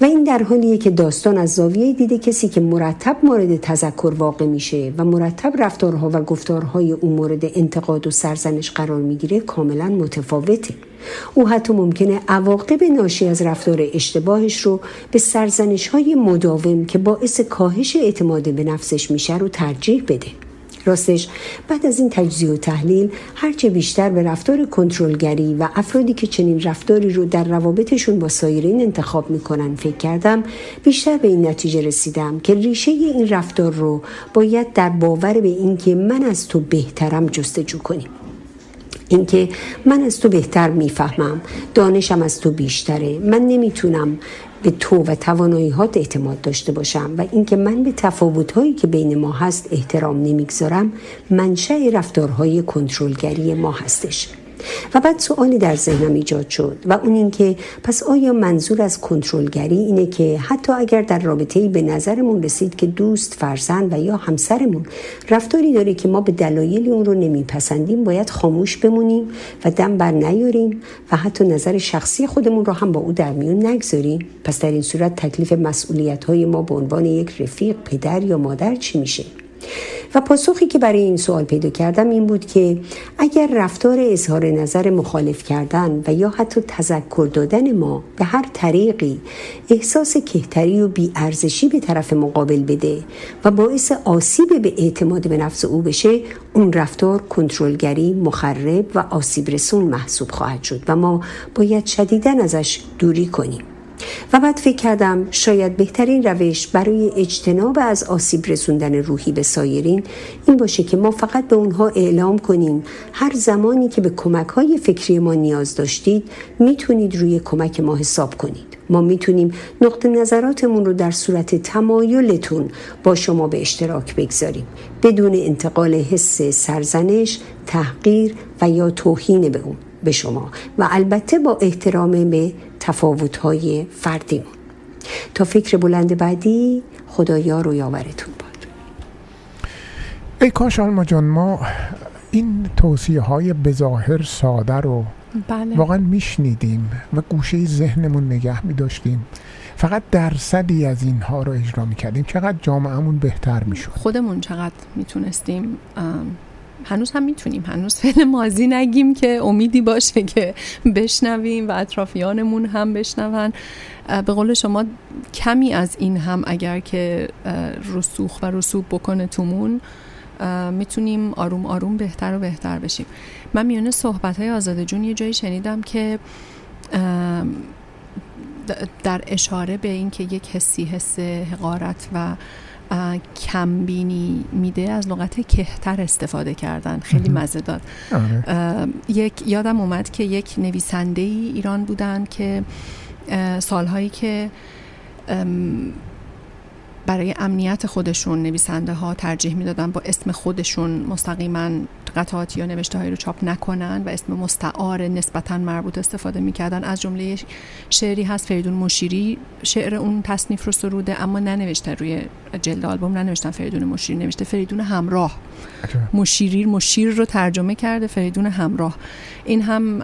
و این در حالیه که داستان از زاویه دیده کسی که مرتب مورد تذکر واقع میشه و مرتب رفتارها و گفتارهای او مورد انتقاد و سرزنش قرار می‌گیره کاملا متفاوته. او حتی ممکنه عواقب ناشی از رفتار اشتباهش رو به سرزنش های مداوم که باعث کاهش اعتماد به نفسش میشه رو ترجیح بده. راستش بعد از این تجزیه و تحلیل هرچه بیشتر به رفتار کنترلگری و افرادی که چنین رفتاری رو در روابطشون با سایرین انتخاب می‌کنن فکر کردم بیشتر به این نتیجه رسیدم که ریشه این رفتار رو باید در باور به اینکه من از تو بهترم جستجو کنیم. اینکه من از تو بهتر می‌فهمم. دانشم از تو بیشتره. من نمی‌تونم به تو و تواناییات اعتماد داشته باشم و اینکه من به تفاوتهایی که بین ما هست احترام نمی‌گذارم منشأ رفتارهای کنترلگری ما هستش. و بعد سوالی در ذهنم ایجاد شد و اون اینکه پس آیا منظور از کنترلگری اینه که حتی اگر در رابطه ای به نظرمون رسید که دوست فرزند و یا همسرمون رفتاری داره که ما به دلایلی اون رو نمیپسندیم باید خاموش بمونیم و دم بر نیاریم و حتی نظر شخصی خودمون رو هم با او در میون نگذاریم. پس در این صورت تکلیف مسئولیت های ما به عنوان یک رفیق پدر یا مادر چی میشه؟ و پاسخی که برای این سوال پیدا کردم این بود که اگر رفتار اظهار نظر مخالف کردن و یا حتی تذکر دادن ما به هر طریقی احساس کهتری و بیارزشی به طرف مقابل بده و باعث آسیب به اعتماد به نفس او بشه اون رفتار کنترلگری مخرب و آسیب رسون محسوب خواهد شد و ما باید شدیدا ازش دوری کنیم. و بعد فکر کردم شاید بهترین روش برای اجتناب از آسیب رسوندن روحی به سایرین این باشه که ما فقط به اونها اعلام کنیم. هر زمانی که به کمک های فکری ما نیاز داشتید می‌تونید روی کمک ما حساب کنید. ما می‌تونیم نقطه نظراتمون رو در صورت تمایلتون با شما به اشتراک بگذاریم. بدون انتقال حس سرزنش، تحقیر و یا توهین به اون. به شما و البته با احترام به تفاوت‌های فردیمون. تا فکر بلند بعدی خدایا رو یاورتون باد ای کاش آلما جان ما این توصیه های بظاهر ساده رو بله. واقعا میشنیدیم و گوشه ذهنمون نگه میداشتیم. فقط درصدی از اینها رو اجرا می‌کردیم. چقدر جامعهمون بهتر می‌شد؟ خودمون چقدر می‌تونستیم هنوز هم می‌تونیم. هنوز فعل مازی نگیم که امیدی باشه که بشنویم و اطرافیانمون هم بشنون. به قول شما کمی از این هم اگر که رسوخ و رسوب بکنه تومون می‌تونیم آروم آروم بهتر و بهتر بشیم. من میونه صحبت های آزاده جون یه جایی شنیدم که در اشاره به اینکه یک حسی حس حقارت و کمبینی میده از لغت کهتر استفاده کردن. خیلی مزه داد یک یادم اومد که یک نویسنده ای ایران بودن که سالهایی که برای امنیت خودشون نویسنده ها ترجیح می‌دادن با اسم خودشون مستقیما قطعات یا نوشته هایی رو چاپ نکنن و اسم مستعار نسبتا مربوط استفاده می‌کردن. از جمله شعری هست فریدون مشیری. شعر اون تصنیف رو سروده اما ننوشته روی جلد آلبوم ننوشتن فریدون مشیری نوشته فریدون همراه. مشیری مشیر رو ترجمه کرده فریدون همراه. این هم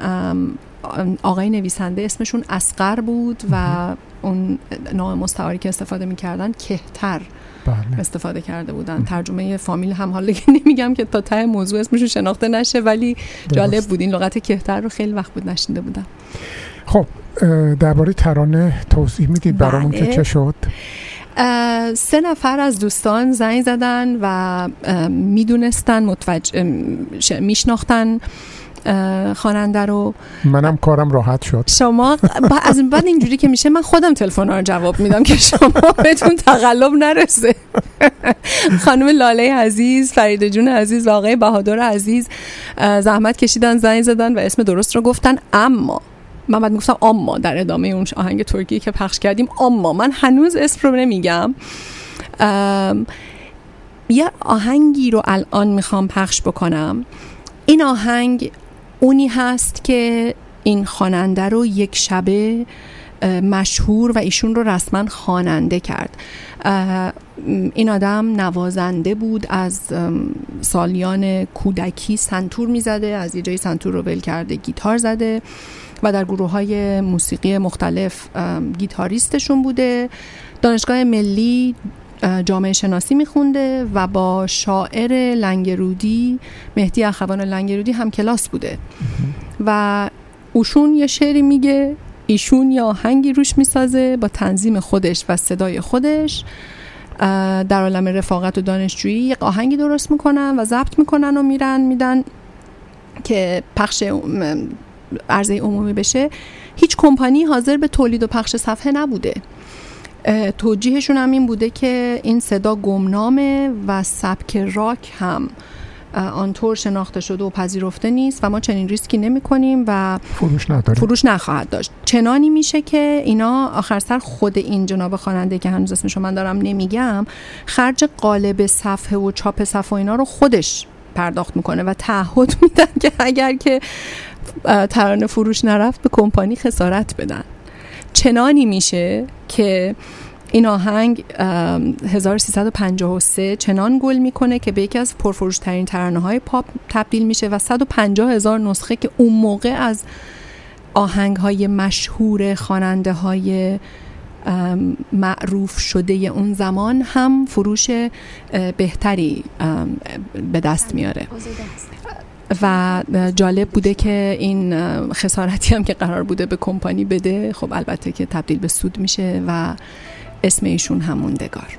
آقای نویسنده اسمشون اسقر بود و اون نوع مستعاری که استفاده می‌کردن کهتر بله. استفاده کرده بودن. ترجمه فامیل هم حالا نمیگم که تا ته موضوع اسمشون شناخته نشه ولی جالب بود. این لغت کهتر رو خیلی وقت بود نشنده بودم. خب درباره ترانه توضیح می‌دید برامون بله. که چه شد؟ سه نفر از دوستان زنگ زدن و می‌دونستن متوجه میشناختن. خواننده رو. منم کارم راحت شد. شما از این بعد اینجوری که میشه من خودم تلفن رو جواب میدم که شما بهتون تقلب نرسه. خانم لاله عزیز فرید جون عزیز و آقای بهادر عزیز زحمت کشیدن زنگ زدن و اسم درست رو گفتن. اما من بعد می‌گفتم اما در ادامه اون آهنگ ترکی که پخش کردیم اما من هنوز اسم رو نمیگم. یه آهنگی رو الان می‌خوام پخش بکنم. این آهنگ اونی هست که این خواننده رو یک شبه مشهور و ایشون رو رسما خواننده کرد. این آدم نوازنده بود از سالیان کودکی سنتور می‌زده از یه جایی سنتور رو ول کرده گیتار زده و در گروه های موسیقی مختلف گیتاریستشون بوده. دانشگاه ملی جامعه شناسی میخونده و با شاعر لنگرودی مهدی اخوان لنگرودی هم کلاس بوده. و اوشون یه شعری میگه ایشون یه آهنگی روش می‌سازه با تنظیم خودش و صدای خودش. در عالم رفاقت و دانشجویی یک آهنگی درست می‌کنن و ضبط می‌کنن و میرن میدن که پخش عرضه عمومی بشه. هیچ کمپانی حاضر به تولید و پخش صفحه نبوده. توجیهشون هم این بوده که این صدا گمنامه و سبک راک هم آنطور شناخته شده و پذیرفته نیست و ما چنین ریسکی نمی کنیم و فروش نداره فروش نخواهد داشت. چنانی میشه که اینا آخر سر خود این جناب خواننده که هنوز اسمشو من دارم نمیگم خرج قالب صفحه و چاپ صفحه و اینا رو خودش پرداخت می‌کنه و تعهد (laughs) میدن که اگر که ترانه فروش نرفت به کمپانی خسارت بدن. چنانی میشه که این آهنگ ام، 1353 چنان گل می‌کنه که به یکی از پرفروشترین ترانه های پاپ تبدیل میشه و 150 هزار نسخه که اون موقع از آهنگ های مشهور خواننده های معروف شده اون زمان هم فروش بهتری به دست میاره. و جالب بوده که این خسارتی هم که قرار بوده به کمپانی بده خب البته که تبدیل به سود میشه و اسم ایشون هم موندگار.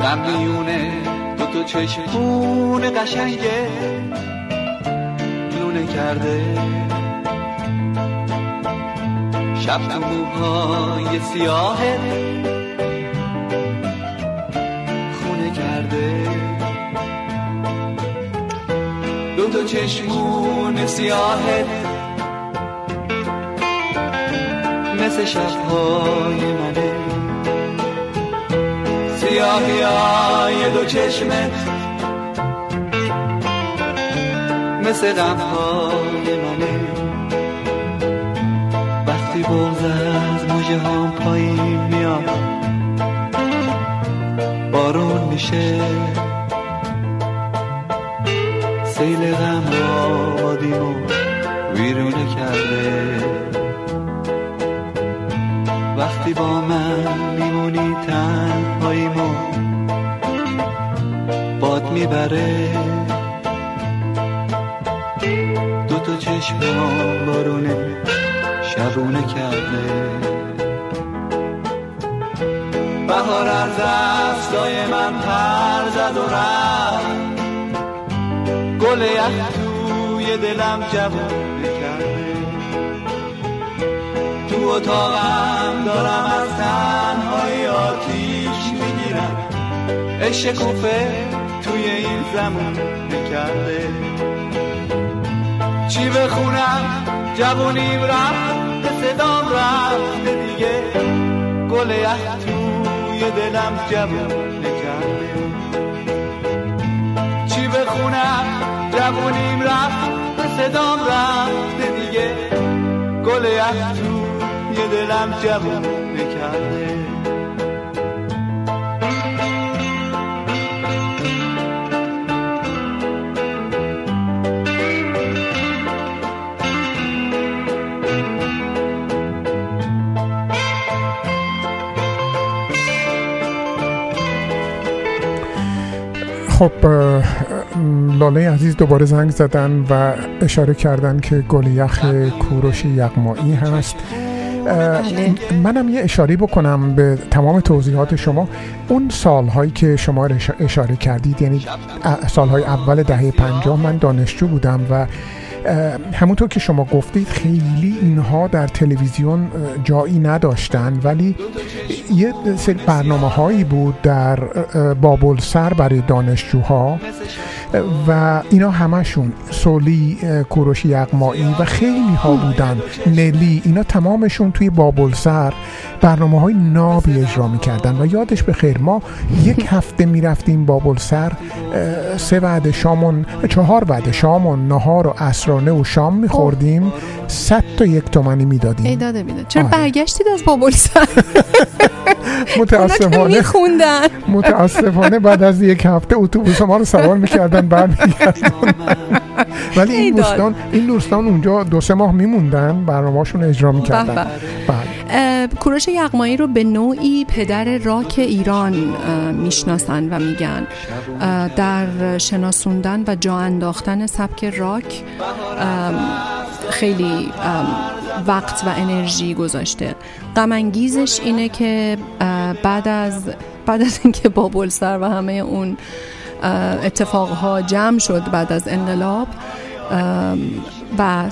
قبلیونه دو تا چشمون قشنگه. لونه کرده. شب تو موهای سیاهه خونه کرده. دو تا چشمون سیاهه مثل شبهای منه. سیاهی های دو چشمت مثل غمهای منه. وقتی بغز از موجه هم پایین میاد بارون میشه. سیل غم آبادیمو ویرونه کرده. وقتی با من میمونی تنهاییمو باد می‌بره. چشم بارونه شبونه کرده. بهار از دستای من پر زد و رفت. گل یخ توی دلم جوونه کرده تو اتاقم دارم از تنهای آتیش می‌گیرم. عشق کوفه توی این زمون نکرده. چی بخونم جوونیم رفت صدام رفته دیگه. گل یخ توی دلم جوون نکرده چی بخونم؟ جوونیم رفت صدام رفته دیگه. گل یخ توی دلم جوون خب لاله عزیز دوباره زنگ زدن و اشاره کردن که گل یخ کوروش یغمایی هست. اه، منم یه اشاره بکنم به تمام توضیحات شما. اون سالهایی که شما اش- اشاره کردید یعنی سالهای اول دهه پنجاه من دانشجو بودم و همونطور که شما گفتید خیلی اینها در تلویزیون جایی نداشتن ولی یه سری برنامه هایی بود در بابل سر برای دانشجوها. و اینا همشون سولی کوروش یغمایی و خیلی ها بودن. نلی اینا تمامشون توی بابل سر برنامه های نابی اجرا می‌کردن و یادش به خیر ما یک هفته می‌رفتیم بابل سر اه، سه وعده شام و چهار وعده شام و نهار و اسرانه و شام میخوردیم. صد تا یک تومنی ای می‌دادیم داده بیده چرا آره. برگشتید از بابل سر (laughs) اونا که متاسفانه متاسفانه بعد از یک هفته اتوبوس ما رو سوار می‌کردن. برمیگردن (laughs) ولی این. دوستان این دوستان اونجا دو سه ماه میموندن برنامه‌شون اجرا می‌کردن. بله. کوروش یغمایی رو به نوعی پدر راک ایران می‌شناسن و میگن. در شناسوندن و جا انداختن سبک راک خیلی وقت و انرژی گذاشته. غم انگیزش اینه که بعد از بعد از اینکه بابل سر و همه اون اتفاقها جمع شد بعد از انقلاب و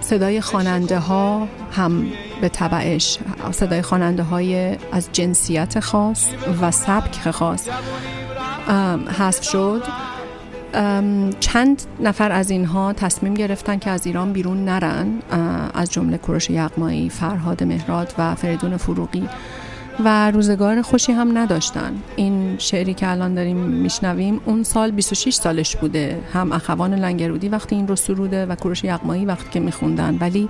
صدای خواننده ها هم به تبعش صدای خواننده های از جنسیت خاص و سبک خاص حذف شد. چند نفر از اینها تصمیم گرفتن که از ایران بیرون نرن از جمله کوروش یغمایی، فرهاد مهراد و فریدون فروغی. و روزگار خوشی هم نداشتن. این شعری که الان داریم میشنویم اون سال 26 سالش بوده. هم اخوان لنگرودی وقتی این رو سروده و کوروش یغمایی وقتی که میخوندن. ولی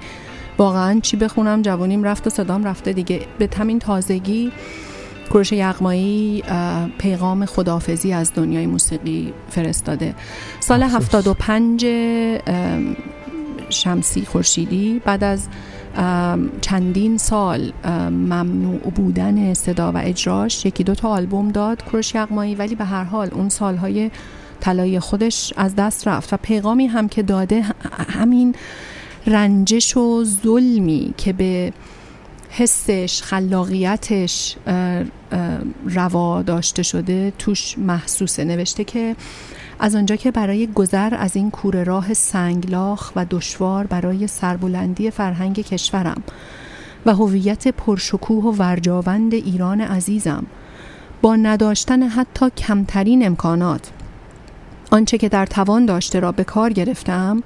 واقعا چی بخونم؟ جوانیم رفت و صدام رفته دیگه. به همین تازگی کوروش یغمایی پیغام خدافزی از دنیای موسیقی فرستاده. سال افسوس. 75 ام، شمسی خورشیدی. بعد از چندین سال ممنوع بودن صدا و اجراش. یکی دو تا آلبوم داد کوروش یغمایی ولی به هر حال اون سالهای طلایی خودش از دست رفت و پیغامی هم که داده همین رنجش و ظلمی که به حسش خلاقیتش روا داشته شده توش محسوسه. نوشته که از آنجا که برای گذر از این کوره راه سنگلاخ و دشوار برای سربلندی فرهنگ کشورم و هویت پرشکوه و ورجاوند ایران عزیزم با نداشتن حتی کمترین امکانات آنچه که در توان داشته را به کار گرفتم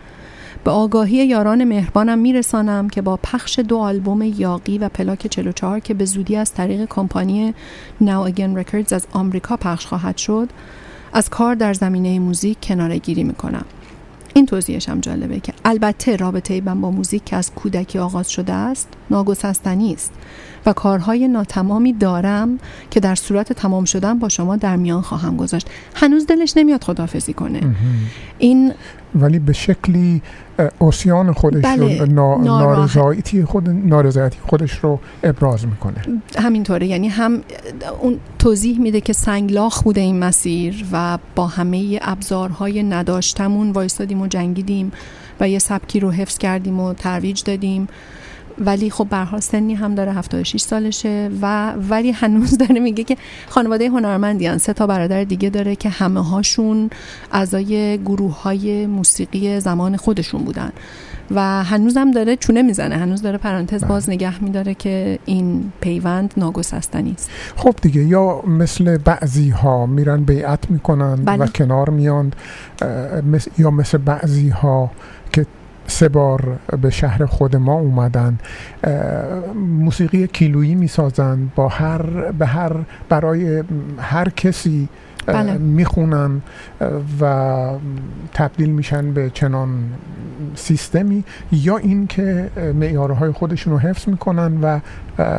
به آگاهی یاران مهربانم میرسانم که با پخش دو آلبوم یاقی و پلاک 44 که به زودی از طریق کمپانی Now Again Records از آمریکا پخش خواهد شد از کار در زمینه موزیک کناره گیری می‌کنم. این توضیحش هم جالبه که البته رابطه من با موزیک که از کودکی آغاز شده است ناگسستنی است و کارهای ناتمامی دارم که در صورت تمام شدن با شما در میان خواهم گذاشت. هنوز دلش نمیاد خدافزی کنه. این ولی به شکلی اوسیان خودش بله، رو. نارضایتی خود نارضایتی خودش رو ابراز می‌کنه همینطوره یعنی هم اون توضیح میده که سنگلاخ بوده این مسیر و با همه ابزارهای نداشتمون وایستادیم و جنگیدیم و یه سبکی رو حفظ کردیم و ترویج دادیم ولی خب برها سنی هم داره 76 سالشه و ولی هنوز داره میگه که خانواده هنرمندی سه تا برادر دیگه داره که همه هاشون اعضای گروه های موسیقی زمان خودشون بودن. و هنوزم داره چونه می‌زنه هنوز داره پرانتز باز نگه میداره که این پیوند ناگسستنی است. خب دیگه یا مثل بعضی ها میرن بیعت می‌کنن بله. و کنار میان مس- یا مثل بعضی ها که سه بار به شهر خود ما اومدن. موسیقی کیلویی می‌سازن با هر به هر برای هر کسی بله. می‌خونن و تبدیل میشن به چنان سیستمی یا اینکه معیارهای خودشون رو حفظ می‌کنن و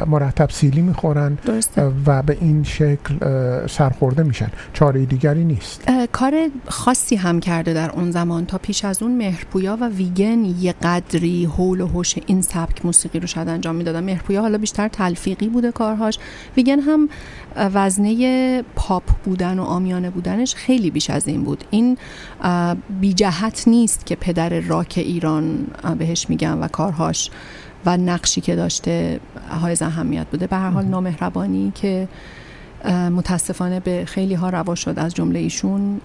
مرتب سیلی می‌خورن درسته. و به این شکل سرخورده میشن. چاره دیگری نیست. کار خاصی هم کرده در اون زمان تا پیش از اون مهرپویا و ویگن یه قدری حول و حوش این سبک موسیقی رو شاید انجام می‌دادن. مهرپویا حالا بیشتر تلفیقی بوده کارهاش. ویگن هم وزنه پاپ بودن و آمیانه بودنش خیلی بیش از این بود. این بی جهت نیست که پدر راک ایران بهش میگم و کارهاش و نقشی که داشته های اهمیت بوده. به هر حال نامهربانی که متاسفانه به خیلی ها روا شد از جمله ایشون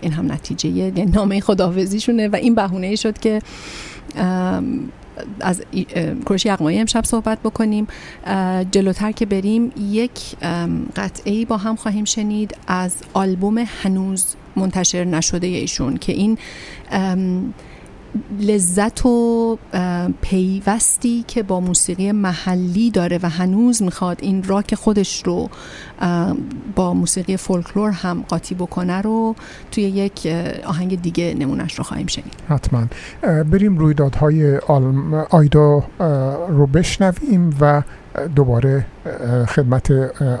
این هم نتیجه نامه خداحافظیشونه و این بهونه ای شد که از کروش یغمایی امشب صحبت بکنیم. جلوتر که بریم یک قطعه با هم خواهیم شنید از آلبوم هنوز منتشر نشده ایشون که این لذت و پیوستی که با موسیقی محلی داره و هنوز می‌خواد این راک خودش رو با موسیقی فولکلور هم قاطی بکنه رو توی یک آهنگ دیگه نمونش رو خواهیم شنید. حتما. بریم رویدادهای آیدا رو بشنویم و دوباره خدمت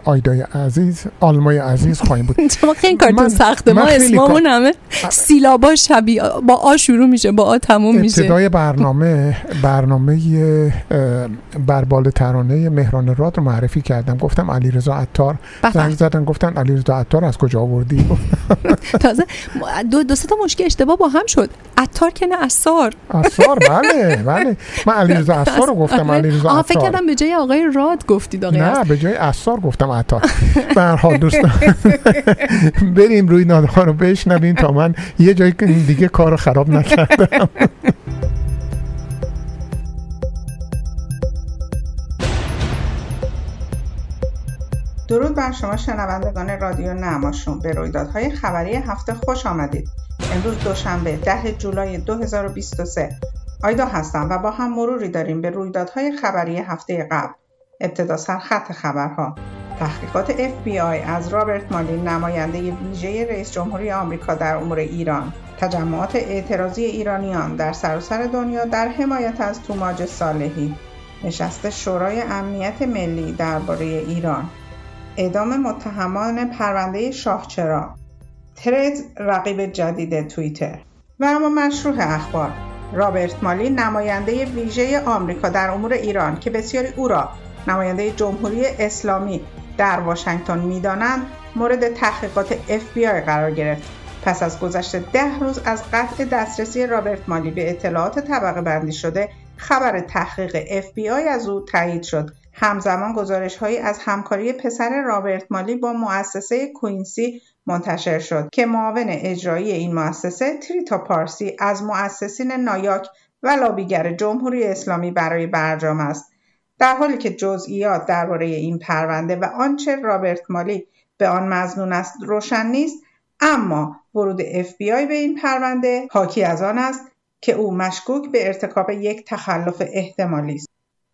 آیدای عزیز آلمای عزیز خواهیم بود. (laughs) شما خیلی کارتون سخته ما اسممون همه سیلابا شبیه با آ شروع میشه با آ تموم میشه. ابتدای برنامه برنامه بربال ترانه مهران راد رو معرفی کردم. گفتم علیرضا عطار. زنگ زدن گفتن علیرضا عطار از کجا آوردی؟ (laughs) تازه دو دو تا مشکل اشتباه با هم شد. عطار که نه اثار اثار بله بله. من علیرضا (laughs) عطار رو گفتم علیرضا عطار فکر کردم به جای آقای راد گفتید آقای نه به جای اثار گفتم عطار. (laughs) به هر حال دوستان. (laughs) بریم روی نادها رو بشنویم تا من یه جای دیگه کارو خراب نکردم. (laughs) درود بر شما شنوندگان رادیو نماشون. به رویدادهای خبری هفته خوش آمدید. امروز دوشنبه 10 جولای 2023 آیدا هستم و با هم مروری داریم به رویدادهای خبری هفته قبل. ابتدا سرخط خبرها. تحقیقات FBI از رابرت مالی نماینده ویژه رئیس جمهوری آمریکا در امور ایران. تجمعات اعتراضی ایرانیان در سراسر دنیا در حمایت از توماج صالحی. نشست شورای امنیت ملی درباره ایران. اعدام متهمان پرونده شاهچرا ترد رقیب جدید توییتر. و اما مشروع اخبار. رابرت مالی نماینده ویژه آمریکا در امور ایران که بسیاری او را نماینده جمهوری اسلامی در واشنگتن می‌دانند مورد تحقیقات FBI قرار گرفت. پس از گذشت ده روز از قطع دسترسی رابرت مالی به اطلاعات طبقه بندی شده خبر تحقیق FBI از او تایید شد. همزمان گزارش هایی از همکاری پسر رابرت مالی با مؤسسه کوینسی منتشر شد که معاون اجرایی این مؤسسه تریتا پارسی از مؤسسین نایاک و لابیگر جمهوری اسلامی برای برجام است. در حالی که جزئیات درباره این پرونده و آنچه رابرت مالی به آن مزنون است روشن نیست اما ورود FBI به این پرونده حاکی از آن است که او مشکوک به ارتکاب یک تخلف احتمالی است.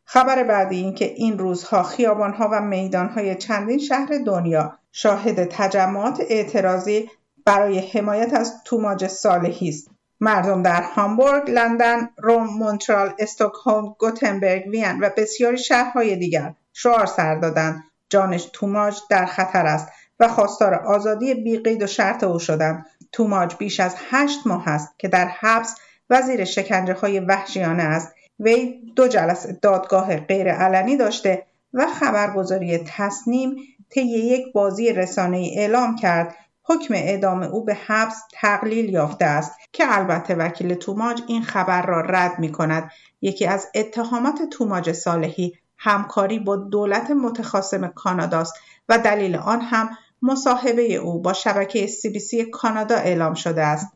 خبر بعدی این که این روزها خیابانها و میدانهای چندین شهر دنیا شاهد تجمعات اعتراضی برای حمایت از توماج صالحی است. مردم در هامبورگ، لندن، روم، مونترال، استکهلم، گوتنبرگ، وین و بسیاری شهرهای دیگر شعار سر دادند. جانش توماج در خطر است و خواستار آزادی بیقید و شرط او شدند. توماج بیش از هشت ماه است که در حبس و زیر شکنجه های وحشیانه است. وی دو جلسه دادگاه غیرعلنی داشته و خبرگزاری تصنیم طی یک بازی رسانه‌ای اعلام کرد حکم اعدام او به حبس تقلیل یافته است که البته وکیل توماج این خبر را رد می کند. یکی از اتهامات توماج صالحی همکاری با دولت متخاصم کاناداست و دلیل آن هم مصاحبه او با شبکه سی بی سی کانادا اعلام شده است.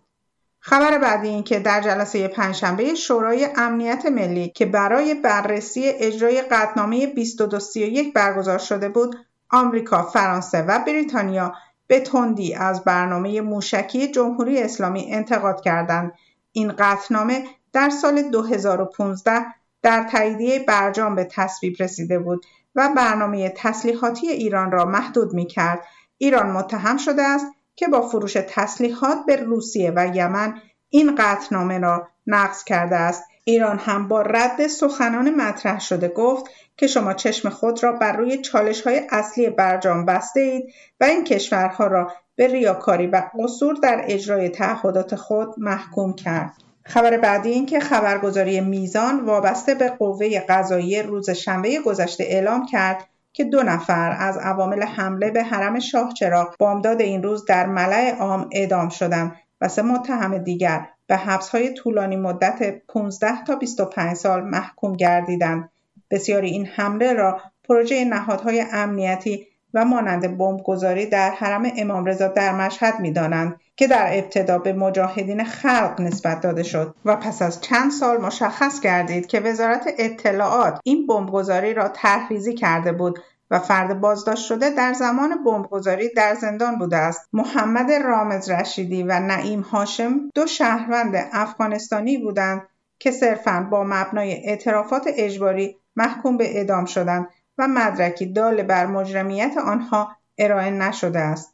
خبر بعدی این که در جلسه پنجشنبه شورای امنیت ملی که برای بررسی اجرای قطنامه 2231 برگزار شده بود، آمریکا، فرانسه و بریتانیا به تندی از برنامه موشکی جمهوری اسلامی انتقاد کردند. این قطنامه در سال 2015 در تاییدیه برجام به تصویب رسیده بود و برنامه تسلیحاتی ایران را محدود می کرد. ایران متهم شده است که با فروش تسلیحات به روسیه و یمن این قطنامه را نقض کرده است. ایران هم با رد سخنان مطرح شده گفت که شما چشم خود را بر روی چالش های اصلی برجام بسته اید و این کشورها را به ریاکاری و قصور در اجرای تعهدات خود محکوم کرد. خبر بعدی این که خبرگزاری میزان وابسته به قوه قضایی روز شنبه گذشته اعلام کرد که دو نفر از عوامل حمله به حرم شاه چراغ بامداد این روز در ملع عام اعدام شدند و سه متهم دیگر به حبسهای طولانی مدت 15 تا 25 سال محکوم گردیدند. بسیاری این حمله را پروژه نهادهای امنیتی و مانند بمبگذاری در حرم امام رضا در مشهد می‌دانند که در ابتدا به مجاهدین خلق نسبت داده شد و پس از چند سال مشخص گردید که وزارت اطلاعات این بمبگذاری را تحریزی کرده بود و فرد بازداشت شده در زمان بمبگذاری در زندان بوده است محمد رامز رشیدی و نعیم هاشم دو شهروند افغانستانی بودند که صرفا با مبنای اعترافات اجباری محکوم به اعدام شدند و مدرکی دال بر مجرمیت آنها ارائه نشده است.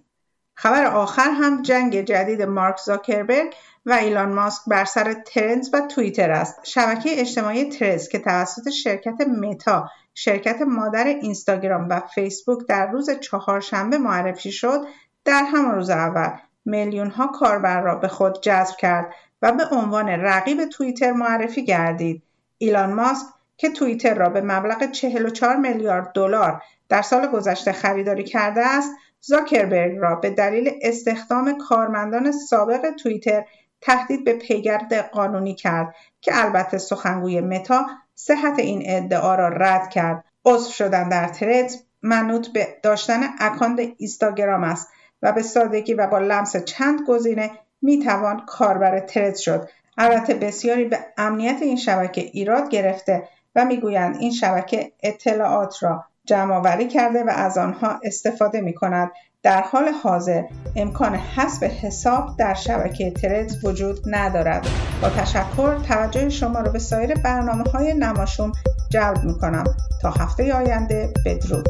خبر آخر هم جنگ جدید مارک زاکربرگ و ایلان ماسک بر سر ترنز و توییتر است. شبکه اجتماعی ترنز که توسط شرکت متا شرکت مادر اینستاگرام و فیسبوک در روز چهارشنبه معرفی شد در همان روز اول میلیون ها کاربر را به خود جذب کرد و به عنوان رقیب توییتر معرفی گردید. ایلان ماسک که توییتر را به مبلغ 44 میلیارد دلار در سال گذشته خریداری کرده است زاکربرگ را به دلیل استخدام کارمندان سابق توییتر تهدید به پیگرد قانونی کرد که البته سخنگوی متا صحت این ادعا را رد کرد عضو شدن در ترد منوط به داشتن اکاند اینستاگرام است و به سادگی و با لمس چند گزینه می‌توان کاربر ترد شد البته بسیاری به امنیت این شبکه ایراد گرفته و می‌گویند این شبکه اطلاعات را جمع کرده و از آنها استفاده می کند. در حال حاضر امکان حذف حساب در شبکه ترد وجود ندارد. با تشکر توجه شما را به سایر برنامه های نماشوم جلب می کنم. تا هفته آینده بدرود.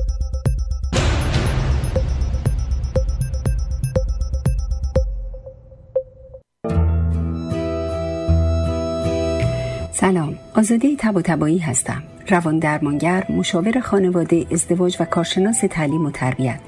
سلام آزاده تب و تبایی هستم روان درمانگر مشاور خانواده ازدواج و کارشناس تعلیم و تربیت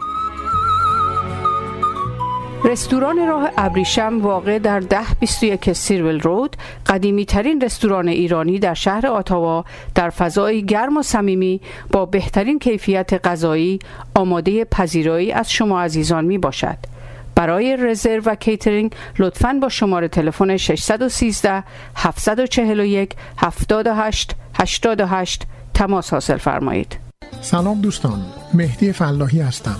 رستوران راه ابریشم واقع در ده 21 سیرول رود قدیمی ترین رستوران ایرانی در شهر آتاوا در فضای گرم و صمیمی با بهترین کیفیت غذایی آماده پذیرایی از شما عزیزان می باشد. برای رزرو و کیترینگ لطفاً با شماره تلفن 613 741 78 88 تماس حاصل فرمایید. سلام دوستان مهدی فلاحی هستم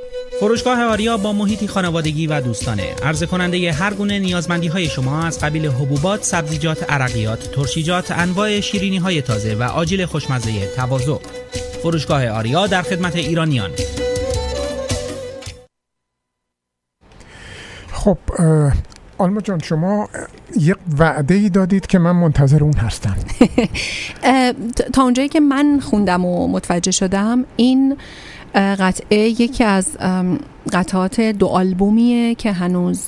فروشگاه آریا با محیطی خانوادگی و دوستانه عرضه کننده هر گونه نیازمندی های شما از قبیل حبوبات، سبزیجات، عرقیات، ترشیجات، انواع شیرینی های تازه و آجیل خوشمزه تواضع. فروشگاه آریا در خدمت ایرانیان. خب آلما جان شما یک وعده ای دادید که من منتظر اون هستم (laughs) تا اونجایی که من خوندم و متوجه شدم این قطعه یکی از قطعات دو آلبومیه که هنوز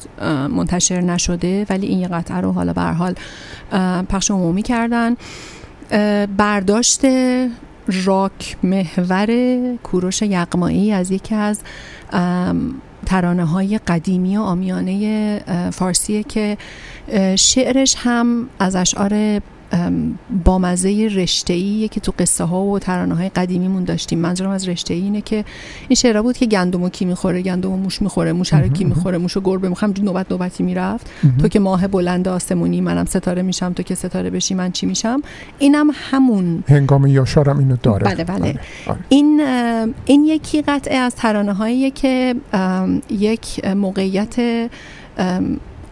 منتشر نشده ولی این قطعه رو حالا به حال پخش عمومی کردن. برداشت راک محور کوروش یقمایی از یکی از ترانه های قدیمی و آمیانه فارسیه که شعرش هم از اشعار با مزه رشته ای که تو قصه ها و ترانه های قدیمیمون داشتیم. منظورم از رشته اینه که این شعرها بود که گندم و کی می‌خوره گندم و موش می‌خوره موش رو کی می‌خوره موش و گربه می‌خوام نوبت نوبتی می‌رفت. تو که ماه بلند آسمونی منم ستاره میشم تو که ستاره بشی من چی میشم؟ اینم همون. هنگام یاشارم اینو داره. بله بله, بله. این این یکی قطعه از ترانه هایی که یک موقعیت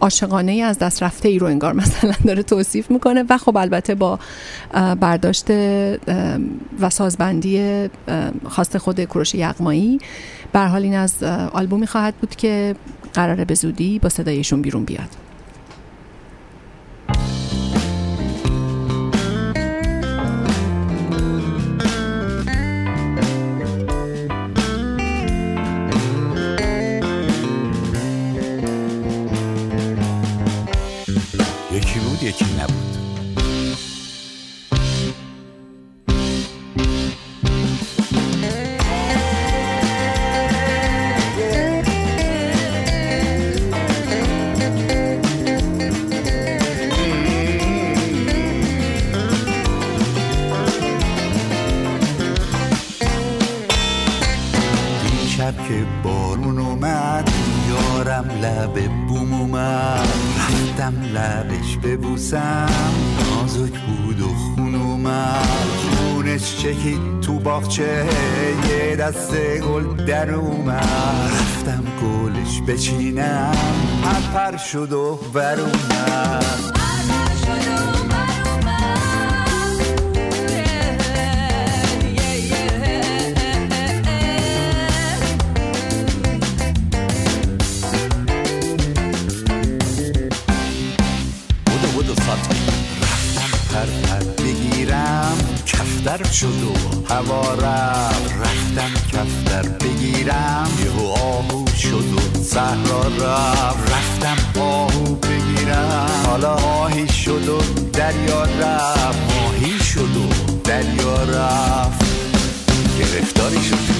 عاشقانه از دست رفته ای رو انگار مثلا (laughs) داره توصیف می‌کنه. و خب البته با برداشت و سازبندی خواست خود کوروش یغمایی به حال این از آلبومی خواهد بود که قراره به زودی با صدایشون بیرون بیاد. پر شد و کفتر بگیرم. یهو آهو شد و صحرا رفت. رفتم آهو بگیرم. حالا آهی شد و دریا رفت. ماهی شد و دریا رفت. گرفتاری شد.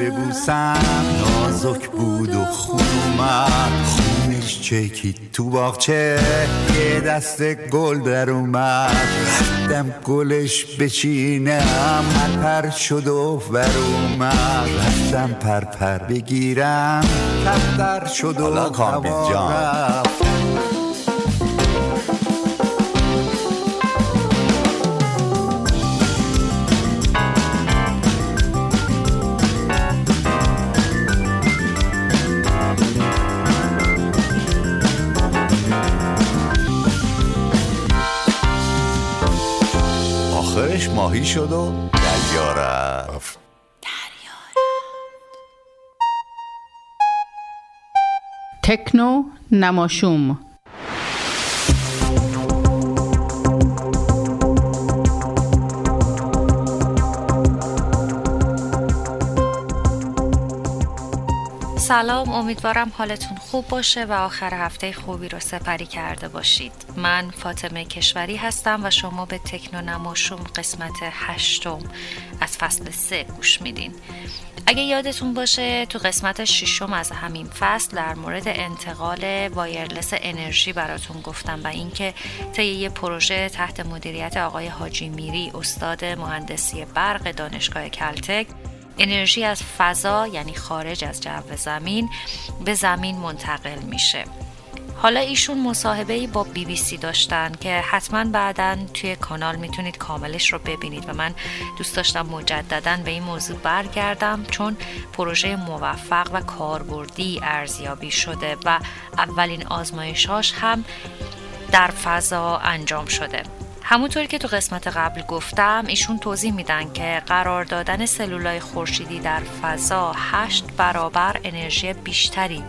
ببوسم نازک بود و خون اومد. خونش چکید تو باغچه. یه دست گل در اومد. رفتم گلش بچینم پر شد و بر اومد. رفتم پر پر بگیرم. کفتر شد و هوا ماهی شد و دریا رفت. تکنو نماشوم. سلام امیدوارم حالتون خوب باشه و آخر هفته خوبی رو سپری کرده باشید. من فاطمه کشوری هستم و شما به تکنو نماشوم قسمت هشتم از فصل سه گوش میدین. اگه یادتون باشه تو قسمت ششم از همین فصل در مورد انتقال وایرلس انرژی براتون گفتم و اینکه طی یه پروژه تحت مدیریت آقای حاجی میری استاد مهندسی برق دانشگاه کلتک انرژی از فضا یعنی خارج از جو زمین به زمین منتقل میشه. حالا ایشون مصاحبه با بی بی سی داشتن که حتما بعدا توی کانال می‌تونید کاملش رو ببینید و من دوست داشتم مجددا به این موضوع برگردم چون پروژه موفق و کاربردی ارزیابی شده و اولین آزمایشاش هم در فضا انجام شده. همونطوری که تو قسمت قبل گفتم ایشون توضیح میدن که قرار دادن سلولای خورشیدی در فضا هشت برابر انرژی بیشتری